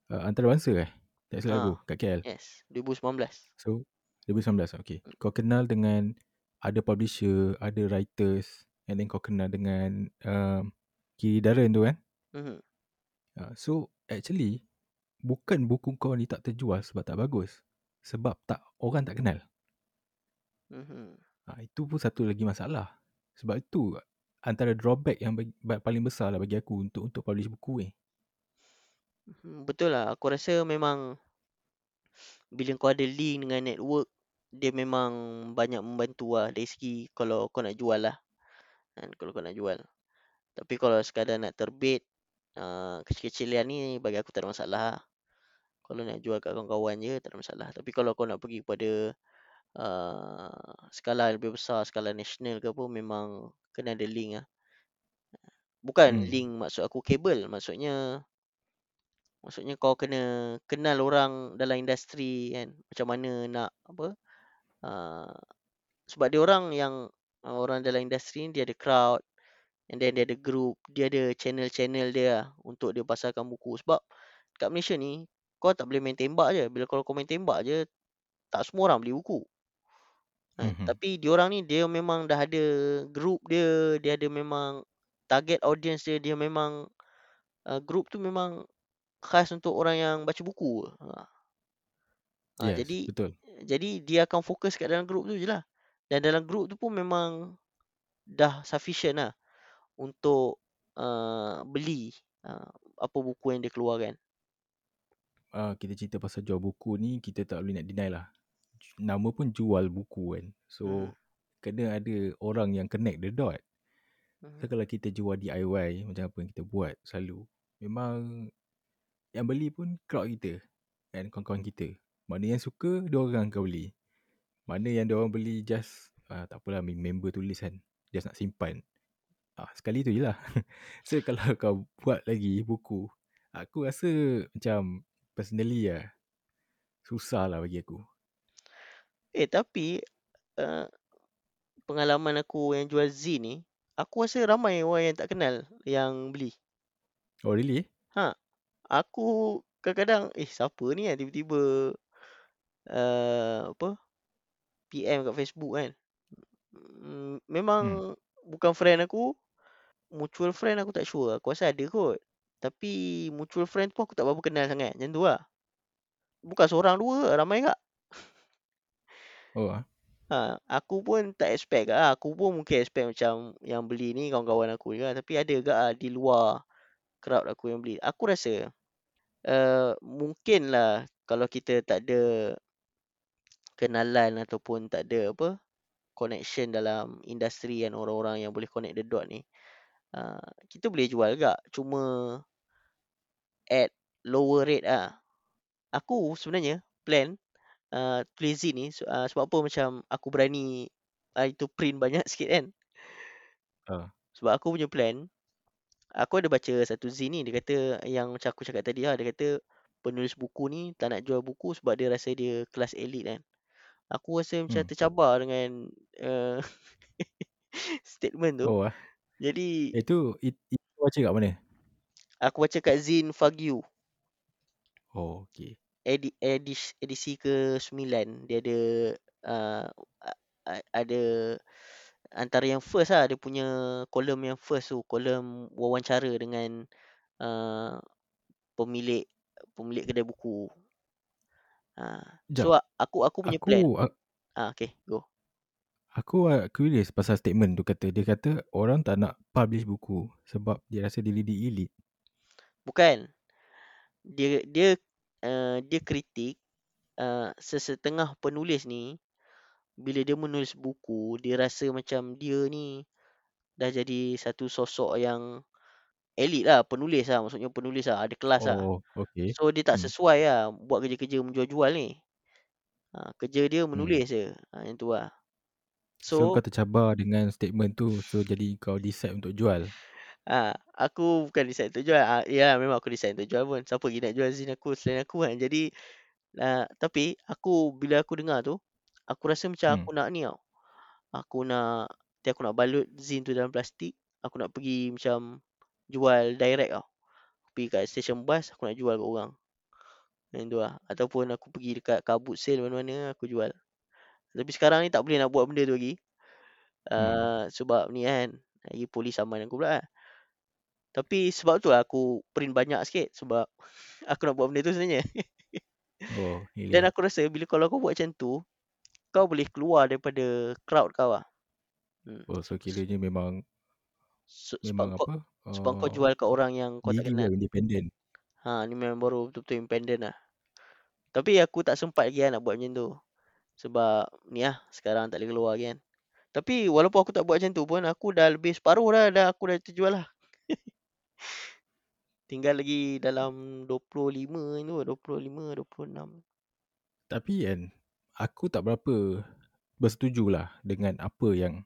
uh, antarabangsa eh tak silap Ah. aku kat KL Yes. 2019. so 2019 okay kau kenal dengan ada publisher ada writers and then kau kenal dengan um, Kiri Darren tu kan Mhm. uh, so actually bukan buku kau ni tak terjual sebab tak bagus. Sebab tak orang tak kenal. Mhm. Ha, itu pun satu lagi masalah. Sebab itu antara drawback yang bagi, paling besar lah bagi aku untuk untuk publish buku ni. Mhm, Betul lah. Aku rasa memang bila kau ada link dengan network, dia memang banyak membantu lah dari segi kalau kau nak jual lah. Kan, kalau kau nak jual. Tapi kalau sekadar nak terbit, uh, kecil-kecilan ni bagi aku tak ada masalah lah. Kalau nak jual kat kawan-kawan je, tak ada masalah. Tapi kalau kau nak pergi kepada uh, skala lebih besar, skala nasional ke apa, memang kena ada link lah. Bukan Hmm. link maksud aku kabel. Maksudnya Maksudnya kau kena kenal orang dalam industri kan. Macam mana nak apa. Uh, sebab dia orang yang uh, orang dalam industri ni dia ada crowd. And then dia ada group. Dia ada channel-channel dia lah untuk dia pasarkan buku. Sebab kat Malaysia ni kau tak boleh main tembak je. Bila kalau kau main tembak je tak semua orang beli buku. Kan? Mhm. Tapi dia orang ni dia memang dah ada group dia. Dia ada memang target audience dia. Dia memang uh, group tu memang khas untuk orang yang baca buku. Ha. Ha, Yes, jadi betul. jadi dia akan fokus kat dalam grup tu je lah. Dan dalam grup tu pun memang dah sufficient lah untuk uh, beli uh, apa buku yang dia keluarkan. Uh, kita cerita pasal jual buku ni, kita tak boleh nak deny lah. Nama pun jual buku kan. So, Hmm. kena ada orang yang connect the dot. So, kalau kita jual DIY macam apa yang kita buat selalu, memang yang beli pun crowd kita dan kawan-kawan kita. Mana yang suka, dia orang akan beli. Mana yang dia orang beli just, ah, tak apalah member tulis kan. Just nak simpan. Ah, sekali tu je lah. <laughs> so, kalau <laughs> kau buat lagi buku, aku rasa macam personally lah, susah lah bagi aku. Eh tapi uh, pengalaman aku yang jual zin ni, aku rasa ramai orang yang tak kenal yang beli. Oh really? Ha. Aku kadang-kadang eh siapa ni yang tiba-tiba uh, apa PM kat Facebook kan. Mm, memang Hmm. bukan friend aku. Mutual friend aku tak sure. Aku rasa ada kot. Tapi mutual friend pun aku tak berapa kenal sangat. Macam tu lah. Bukan seorang dua, ramai kak. Oh ah. Ha, aku pun tak expect lah. Aku pun mungkin expect macam yang beli ni kawan-kawan aku juga. Tapi ada ke lah di luar crowd aku yang beli. Aku rasa uh, mungkin lah kalau kita tak ada kenalan ataupun tak ada apa connection dalam industri kan orang-orang yang boleh connect the dot ni. Uh, kita boleh jual juga. Cuma at lower rate lah. Aku sebenarnya plan uh, zin ni uh, sebab apa macam aku berani uh, itu print banyak <laughs> sikit kan. Uh. Sebab aku punya plan aku ada baca satu zin ni dia kata yang macam aku cakap tadi lah dia kata penulis buku ni tak nak jual buku sebab dia rasa dia kelas elit kan. Aku rasa macam Hmm. tercabar dengan uh, <laughs> statement tu. Oh ah. Jadi Itu it, itu baca kat mana? aku baca kat Zin Fagyu. Oh okay. Edi, edis, edisi ke-9 dia ada uh, ada antara yang first lah dia punya kolom yang first tu kolom wawancara dengan uh, pemilik pemilik kedai buku. Uh, so aku aku punya plan. Aku Ah okay, go. aku uh, curious pasal statement tu kata dia kata orang tak nak publish buku sebab dia rasa dia lead elite. Bukan. Dia dia uh, dia kritik uh, sesetengah penulis ni bila dia menulis buku dia rasa macam dia ni dah jadi satu sosok yang elit lah penulis lah maksudnya penulis lah ada kelas lah Oh okay. so dia tak Hmm. sesuai lah buat kerja-kerja menjual-jual ni ha, kerja dia Hmm. menulis je ha, yang tu lah So, so kau tercabar dengan statement tu So jadi kau decide untuk jual ha, aku bukan decide untuk jual. Ha, ya memang aku decide untuk jual pun. Siapa lagi nak jual zin aku selain aku kan. Jadi uh, tapi aku bila aku dengar tu aku rasa macam Hmm. aku nak ni tau. Aku nak nanti aku nak balut zin tu dalam plastik. Aku nak pergi macam jual direct tau. Aku pergi kat station bus aku nak jual kat orang. Yang tu lah. Ataupun aku pergi dekat kabut sale mana-mana aku jual. Tapi sekarang ni tak boleh nak buat benda tu lagi. Uh, sebab ni kan lagi polis saman aku pula lah. Tapi sebab tu lah aku print banyak sikit sebab <laughs> aku nak buat benda tu sebenarnya. Oh, <laughs> Dan aku rasa bila kalau kau buat macam tu, kau boleh keluar daripada crowd kau lah. Hmm. Oh, so kiranya memang So, memang sebab kau apa? sebab kau Uh, jual kat orang yang kau tak kenal. independent. Ha, ni memang baru betul-betul independent lah. Tapi aku tak sempat lagi lah nak buat macam tu. Sebab ni lah, sekarang tak boleh keluar lagi kan. Tapi walaupun aku tak buat macam tu pun, aku dah lebih separuh dah, dah aku dah terjual lah. Tinggal lagi dalam 25 tu, 25, 26. Tapi kan, aku tak berapa bersetuju lah dengan apa yang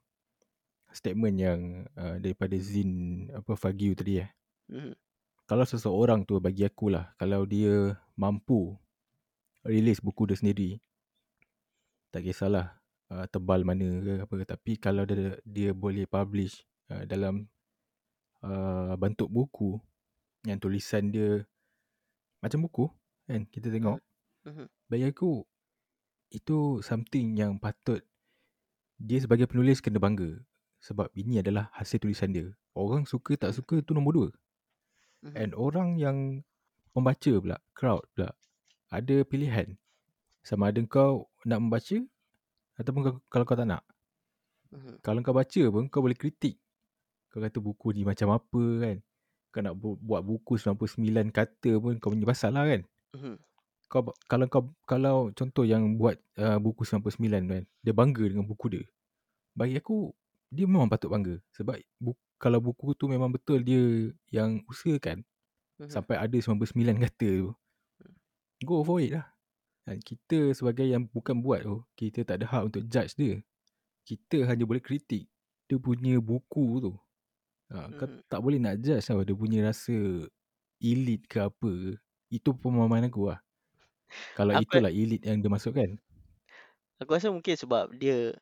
statement yang uh, daripada Zin apa Fagiu tadi eh. Mhm. Kalau seseorang tu bagi aku lah, kalau dia mampu release buku dia sendiri, tak kisahlah uh, tebal mana ke apa ke. Tapi kalau dia, dia boleh publish uh, dalam uh, bentuk buku yang tulisan dia macam buku kan kita tengok. Mhm. Bagi aku itu something yang patut dia sebagai penulis kena bangga sebab ini adalah hasil tulisan dia. Orang suka tak suka tu nombor dua. Mhm. And orang yang pembaca pula, crowd pula ada pilihan. Sama ada kau nak membaca ataupun kau, kalau kau tak nak. Mhm. Kalau kau baca pun kau boleh kritik. Kau kata buku ni macam apa kan. Kau nak bu- buat buku 99 kata pun kau punya pasal lah kan. Mhm. Kau kalau kau kalau contoh yang buat uh, buku 99 kan, dia bangga dengan buku dia. Bagi aku dia memang patut bangga sebab bu- kalau buku tu memang betul dia yang usahakan Mhm. sampai ada 99 kata tu. Go for it lah. Dan kita sebagai yang bukan buat tu, kita tak ada hak untuk judge dia. Kita hanya boleh kritik dia punya buku tu. Ha, kau Mhm. tak boleh nak judge tau dia punya rasa elite ke apa. Itu pemahaman aku lah. Kalau Aku- itulah elite yang dia masukkan. Aku rasa mungkin sebab dia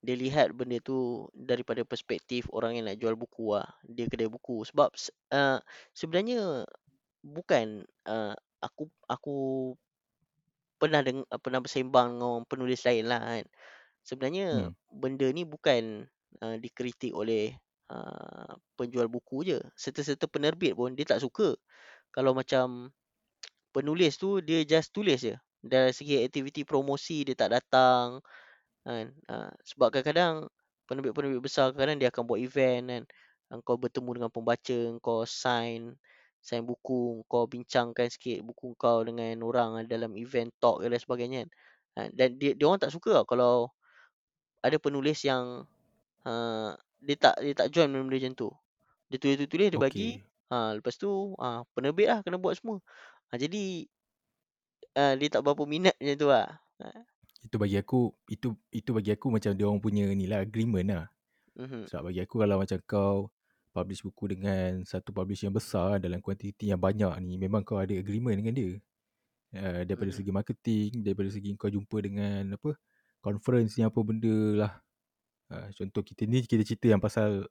dia lihat benda tu daripada perspektif orang yang nak jual buku lah. Dia kedai buku. Sebab se- uh, sebenarnya bukan uh, aku aku pernah deng- uh, pernah bersembang dengan penulis lain lah kan. Sebenarnya Hmm. benda ni bukan uh, dikritik oleh uh, penjual buku je. Serta-serta penerbit pun dia tak suka. Kalau macam penulis tu dia just tulis je. Dari segi aktiviti promosi dia tak datang kan. Uh, sebab kadang-kadang penerbit-penerbit besar kadang dia akan buat event kan. Uh, Kau bertemu dengan pembaca, kau sign sign buku, kau bincangkan sikit buku kau dengan orang dalam event talk dan sebagainya kan. Uh, dan dia dia orang tak suka kalau ada penulis yang uh, dia tak dia tak join benda macam tu. Dia tulis-tulis dia bagi, ha lepas tu ah penerbit lah kena buat semua. Ha jadi uh, dia tak berapa minat macam tu lah. Ha. Itu bagi aku, itu itu bagi aku macam dia orang punya ni lah, agreement lah. Mhm. Sebab bagi aku kalau macam kau publish buku dengan satu publisher yang besar dalam kuantiti yang banyak ni, memang kau ada agreement dengan dia. Uh, daripada Mhm. segi marketing, daripada segi kau jumpa dengan apa, conference ni apa benda lah. Uh, contoh kita ni, kita cerita yang pasal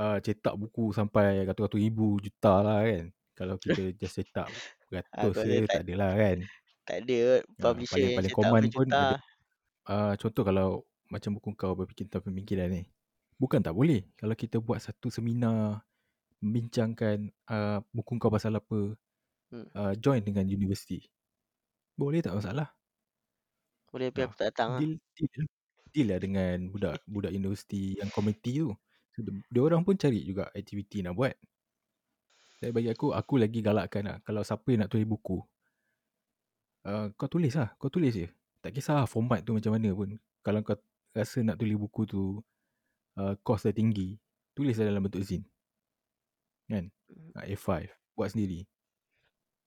uh, cetak buku sampai ratus-ratus ribu juta lah kan. Kalau kita <laughs> just cetak Ah, ratus kau je, tak tak adalah kan. tak ada Uh, publisher paling yang paling cetak common pun ada uh, contoh kalau macam buku kau berfikir tentang pemikiran ni. Bukan tak boleh kalau kita buat satu seminar membincangkan uh, buku kau pasal apa, Hmm. uh, join dengan universiti. Boleh tak masalah. Boleh tapi Ha, aku tak datang lah. deal, deal, lah dengan budak budak universiti yang komiti tu. So, dia, orang pun cari juga aktiviti nak buat. Tapi bagi aku, aku lagi galakkan lah. Kalau siapa yang nak tulis buku, uh, kau tulis lah. Kau tulis je. Tak kisah lah format tu macam mana pun. Kalau kau rasa nak tulis buku tu, uh, cost dah tinggi, tulis lah dalam bentuk zin. Kan? Uh, A5. Buat sendiri.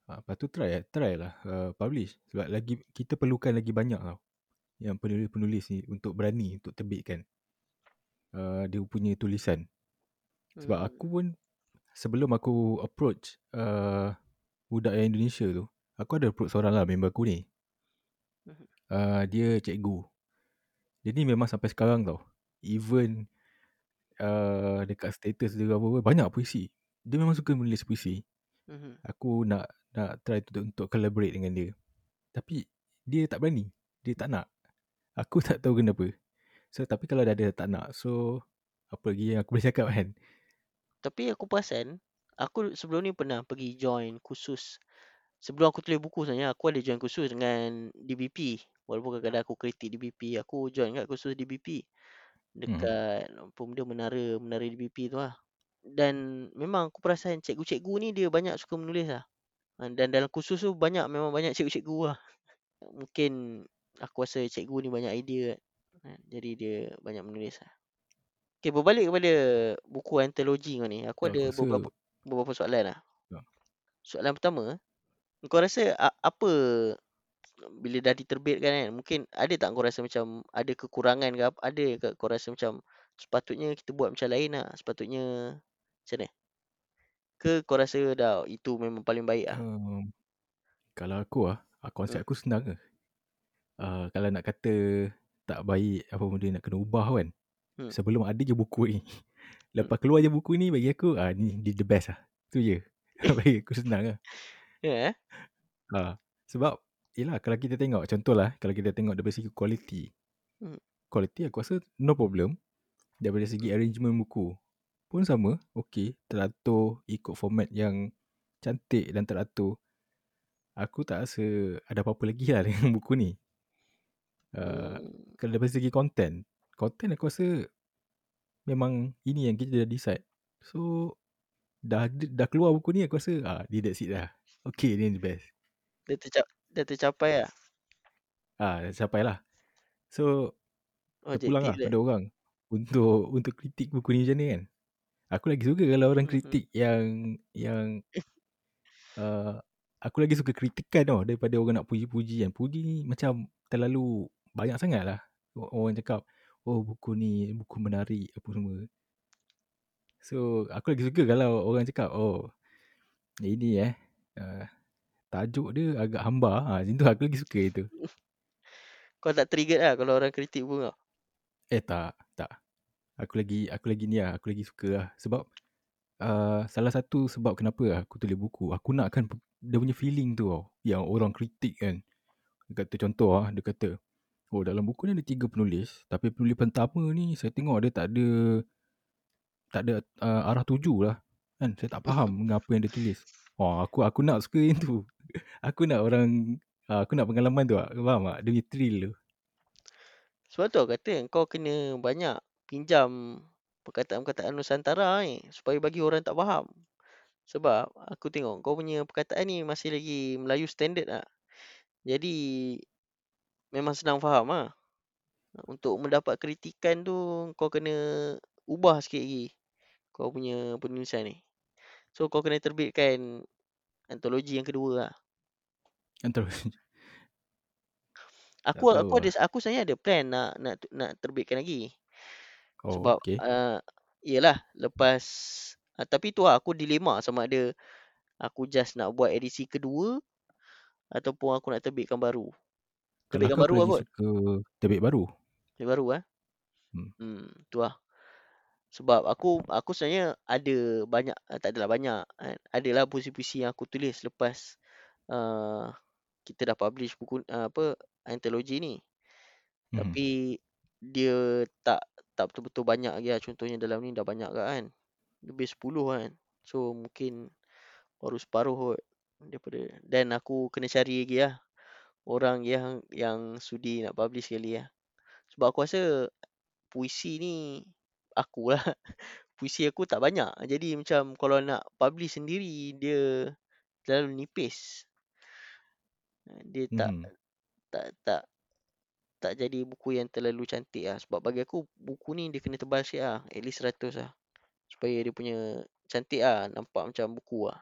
Uh, lepas tu try, try lah uh, publish. Sebab lagi kita perlukan lagi banyak tau. Yang penulis-penulis ni untuk berani untuk terbitkan uh, dia punya tulisan. Sebab Hmm. aku pun sebelum aku approach uh, budak yang Indonesia tu, aku ada approach seorang lah member aku ni. Uh, dia cikgu. Dia ni memang sampai sekarang tau. Even uh, dekat status dia apa-apa, banyak puisi. Dia memang suka menulis puisi. Mhm. Aku nak nak try untuk, untuk collaborate dengan dia. Tapi dia tak berani. Dia tak nak. Aku tak tahu kenapa. So tapi kalau dah ada tak nak. So apa lagi yang aku boleh cakap kan? Tapi aku perasan aku sebelum ni pernah pergi join kursus sebelum aku tulis buku sebenarnya aku ada join kursus dengan DBP. Walaupun kadang-kadang aku kritik DBP, aku join kat kursus DBP. Mhm. Dekat apa benda menara menara DBP tu lah. Dan memang aku perasan cikgu-cikgu ni dia banyak suka menulis lah. Dan dalam kursus tu banyak memang banyak cikgu-cikgu lah. Mungkin aku rasa cikgu ni banyak idea. kan. Jadi dia banyak menulis lah. Okay, berbalik kepada buku antologi kau ni. Aku Aku ada rasa beberapa beberapa soalan lah. Ya. Soalan pertama, kau rasa apa bila dah diterbitkan kan, mungkin ada tak kau rasa macam ada kekurangan ke apa, ada ke kau rasa macam sepatutnya kita buat macam lain lah, sepatutnya macam mana? Ke kau rasa dah itu memang paling baik lah? um, kalau aku ah, ah, konsep Hmm. aku senang ke. Uh, kalau nak kata tak baik apa benda nak kena ubah kan. Hmm. Sebelum ada je buku ni. <laughs> Lepas keluar je buku ni bagi aku ah ni, ni the best lah. Tu je. <laughs> bagi aku senang lah. Ya eh? Ha, sebab yelah kalau kita tengok contohlah kalau kita tengok dari segi quality. Hmm. Quality aku rasa no problem. Daripada segi arrangement buku pun sama, okey, teratur ikut format yang cantik dan teratur. Aku tak rasa ada apa-apa lagi lah <laughs> dengan buku ni. Uh, Hmm. kalau dari segi content, content aku rasa memang ini yang kita dah decide. So dah dah keluar buku ni aku rasa ah ni that's it dah. Okay ni the best. Dah, tercap, dah tercapai lah. Ah dah sampai lah. So Oh, terpulang jadi lah pada orang untuk untuk kritik buku ni macam ni kan. Aku lagi suka kalau orang Mhm. kritik yang yang uh, <laughs> aku lagi suka kritikan tau daripada orang nak puji-puji kan. Puji ni macam terlalu banyak sangat lah. Orang cakap, oh buku ni buku menarik apa semua. So aku lagi suka kalau orang cakap, oh ini eh uh, tajuk dia agak hamba. Ha, macam tu aku lagi suka itu. <laughs> Kau tak trigger lah kalau orang kritik pun kau? Eh tak, tak. Aku lagi aku lagi ni lah, aku lagi suka lah. Sebab uh, salah satu sebab kenapa aku tulis buku, aku nakkan dia punya feeling tu tau. Yang orang kritik kan. Dia kata contoh ah, dia kata, oh dalam buku ni ada tiga penulis. Tapi penulis pertama ni saya tengok dia tak ada tak ada uh, arah tuju lah. Kan, saya tak faham dengan apa yang dia tulis. Oh, aku aku nak suka yang tu. <laughs> Aku nak orang, uh, aku nak pengalaman tu lah. Faham tak? Dia thrill tu. Sebab tu aku kata kau kena banyak pinjam perkataan-perkataan Nusantara ni supaya bagi orang tak faham. Sebab aku tengok kau punya perkataan ni masih lagi Melayu standard lah. Jadi memang senang faham lah. Untuk mendapat kritikan tu kau kena ubah sikit lagi kau punya penulisan ni. So kau kena terbitkan antologi yang kedua lah. Antara Aku aku ada aku sebenarnya ada plan nak nak nak terbitkan lagi. Oh, Sebab okay. uh, Yelah Lepas uh, Tapi tu lah aku dilema sama ada Aku just nak buat edisi kedua Ataupun aku nak terbitkan baru Kalau aku baru lah kot suka baru. Terbit baru lah Hmm. hmm, Tu lah Sebab aku Aku sebenarnya Ada banyak uh, Tak adalah banyak kan. Adalah puisi-puisi yang aku tulis Lepas uh, Kita dah publish buku uh, Apa Antologi ni Mhm. Tapi Dia tak Tak betul-betul banyak lagi lah Contohnya dalam ni dah banyak kan Lebih 10 kan So mungkin Baru separuh kot Daripada Dan aku kena cari lagi lah Orang yang Yang sudi nak publish sekali lah Sebab aku rasa Puisi ni Aku lah <laughs> Puisi aku tak banyak. Jadi macam Kalau nak publish sendiri Dia Terlalu nipis. Dia tak Mhm. Tak Tak tak jadi buku yang terlalu cantik lah Sebab bagi aku Buku ni dia kena tebal sikit lah At least 100 lah Supaya dia punya Cantik lah Nampak macam buku lah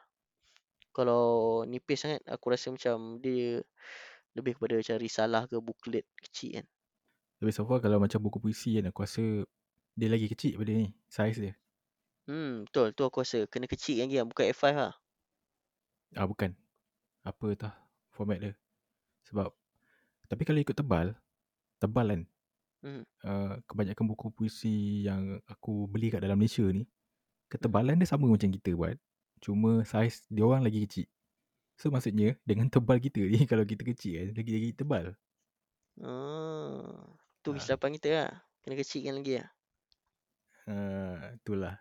Kalau nipis sangat Aku rasa macam Dia Lebih kepada macam risalah ke Booklet kecil kan Tapi so far kalau macam buku puisi kan, aku rasa dia lagi kecil daripada ni, saiz dia. Hmm betul Tu aku rasa Kena kecil lagi lah Bukan F5 lah Ah bukan. Apa tah format dia. Sebab tapi kalau ikut tebal, tebal kan. Hmm. Uh, kebanyakan buku puisi yang aku beli kat dalam Malaysia ni, ketebalan dia sama macam kita buat. Cuma saiz dia orang lagi kecil. So maksudnya dengan tebal kita ni <laughs> kalau kita kecil kan lagi-lagi tebal. oh, Tu Ah. kesilapan kita lah Kena kecilkan lagi lah Uh, itulah.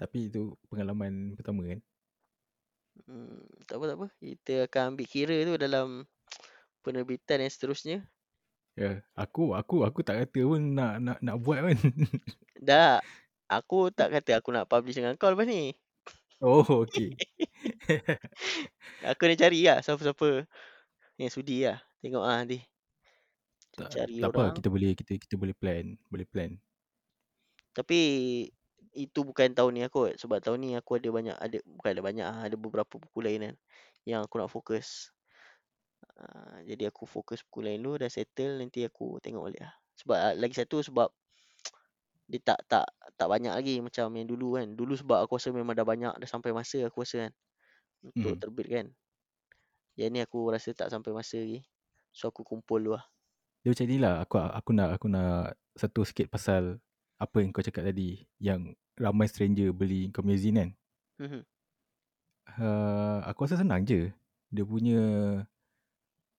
Tapi itu pengalaman pertama kan. Hmm, tak apa tak apa. Kita akan ambil kira tu dalam penerbitan yang seterusnya. Ya, aku aku aku tak kata pun nak nak nak buat kan. <laughs> Dah. Aku tak kata aku nak publish dengan kau lepas ni. Oh, okey. Aku nak cari lah siapa-siapa yang sudi lah. Tengok ah nanti. tak, Cari tak apa, orang. kita boleh kita kita boleh plan, boleh plan. Tapi itu bukan tahun ni aku sebab tahun ni aku ada banyak ada bukan ada banyak ah, ada beberapa buku lain kan yang aku nak fokus. Uh, jadi aku fokus buku lain dulu dah settle nanti aku tengok balik lah. Sebab uh, lagi satu sebab dia tak tak tak banyak lagi macam yang dulu kan. Dulu sebab aku rasa memang dah banyak dah sampai masa aku rasa kan untuk Hmm. terbit kan. Yang ni aku rasa tak sampai masa lagi. So aku kumpul dulu lah. Dia macam ni lah, aku aku nak aku nak satu sikit pasal apa yang kau cakap tadi yang ramai stranger beli kau punya zine kan. Mhm. Uh, aku rasa senang je. Dia punya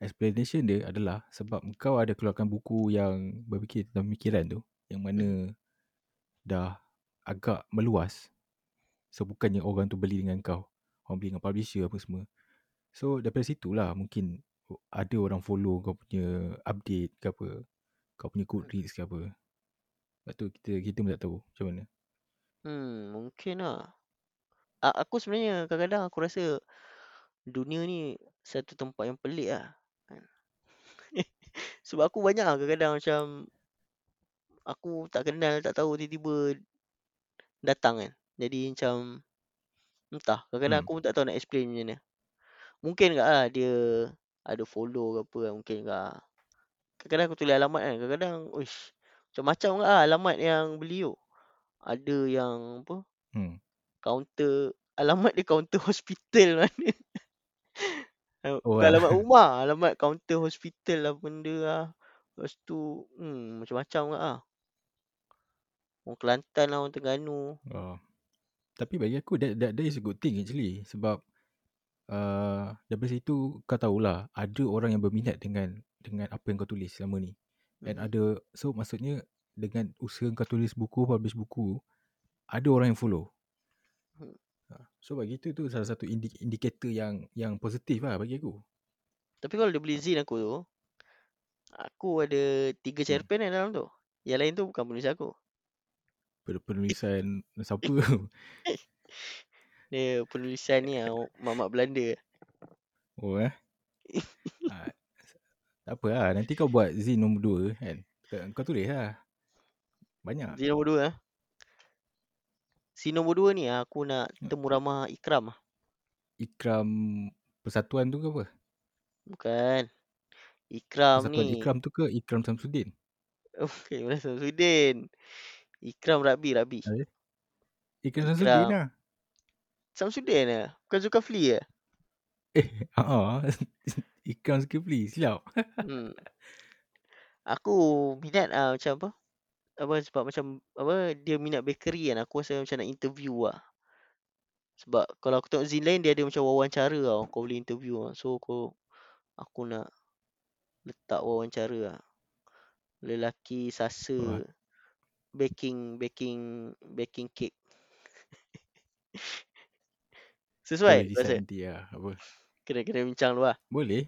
explanation dia adalah sebab kau ada keluarkan buku yang berfikir tentang pemikiran tu yang mana dah agak meluas. So bukannya orang tu beli dengan kau. Orang beli dengan publisher apa semua. So daripada situ lah mungkin ada orang follow kau punya update ke apa. Kau punya Goodreads ke apa. Lepas tu kita kita pun tak tahu macam mana. Hmm, mungkin lah. Aku sebenarnya kadang-kadang aku rasa dunia ni satu tempat yang pelik lah. Kan. <laughs> Sebab aku banyak lah kadang-kadang macam aku tak kenal, tak tahu tiba-tiba datang kan. Jadi macam entah. Kadang-kadang Hmm. aku pun tak tahu nak explain macam mana. Mungkin tak lah dia ada follow ke apa kan. Mungkin tak. Kadang-kadang aku tulis alamat kan. Kadang-kadang uish, macam-macam tak lah alamat yang beli tu. Ada yang apa Hmm. counter alamat dia counter <laughs> hospital mana. Oh, Bukan ah. alamat <laughs> rumah, alamat counter hospital lah benda lah. Lepas tu, hmm, macam-macam lah. Orang Kelantan lah, orang Terengganu. Oh. Tapi bagi aku that, that, that is a good thing actually sebab uh, daripada situ kau tahulah ada orang yang berminat dengan dengan apa yang kau tulis selama ni. And Mhm. ada so maksudnya dengan usaha kau tulis buku, publish buku, ada orang yang follow. Hmm. Ha, So bagi itu tu salah satu indi- indikator yang yang positif lah bagi aku. Tapi kalau dia beli zin aku tu, aku ada tiga Hmm. cerpen hmm. dalam tu. Yang lain tu bukan penulis aku. Pen- Penulisan siapa? Dia penulisan ni lah, mamak Belanda. oh eh. ha, tak apa lah. Nanti kau buat zin nombor 2 kan. Kau, kau tulis lah. Banyak. Zin nombor dua lah. Zin nombor dua ni aku nak temu ramah Ikram. Ikram Persatuan tu ke apa? Bukan. Ikram Persatuan ni. Ikram tu ke Ikram Samsudin? <laughs> Okay, mana Samsudin. Ikram Rabi, Rabi. Ikram Ikram. Samsudin lah. Samsudin lah. Bukan Zulkafli lah. Eh, <laughs> haa. <laughs> Ikram Zulkifli. Silap. <laughs> Hmm. Aku minat ah macam apa? Apa sebab macam apa dia minat bakery kan. Aku rasa macam nak interview lah. Sebab kalau aku tengok zin lain dia ada macam wawancara tau. Kau boleh interview lah. So aku aku nak letak wawancara lah. Lelaki sasa Wah. Baking baking baking cake. <laughs> Sesuai rasa. lah. Apa. Kena-kena bincang dulu lah. Boleh.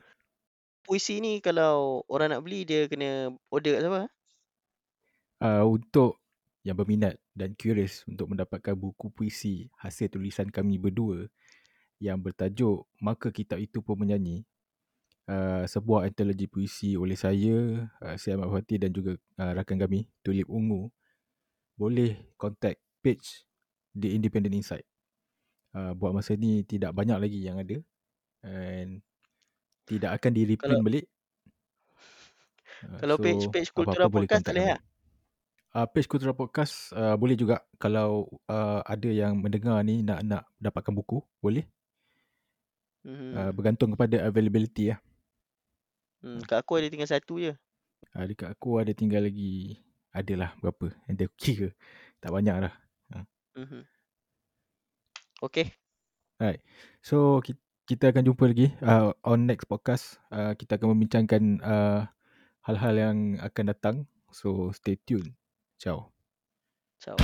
Puisi ni kalau orang nak beli dia kena order kat siapa? Uh, untuk yang berminat dan curious untuk mendapatkan buku puisi hasil tulisan kami berdua yang bertajuk Maka Kitab Itu Pun Menyanyi. Uh, sebuah antologi puisi oleh saya, uh, Syed Ahmad Fatih dan juga uh, rakan kami, Tulip Ungu. Boleh contact page The Independent Insight. Uh, buat masa ni tidak banyak lagi yang ada and tidak akan di reprint Kalau- balik. Uh, <laughs> Kalau page- page Kultura apa-apa boleh Podcast tak boleh kami. Uh, page Kultura Podcast uh, boleh juga kalau uh, ada yang mendengar ni nak nak dapatkan buku, boleh. Hmm. Uh, bergantung kepada availability lah. hmm. Kat aku ada tinggal satu je. Uh, dekat aku ada tinggal lagi adalah berapa yang dia kira. Tak banyak lah. Hmm. Okay. So ki- kita akan jumpa lagi uh, on next podcast. Uh, kita akan membincangkan uh, hal-hal yang akan datang. So stay tune. Ciao. Ciao.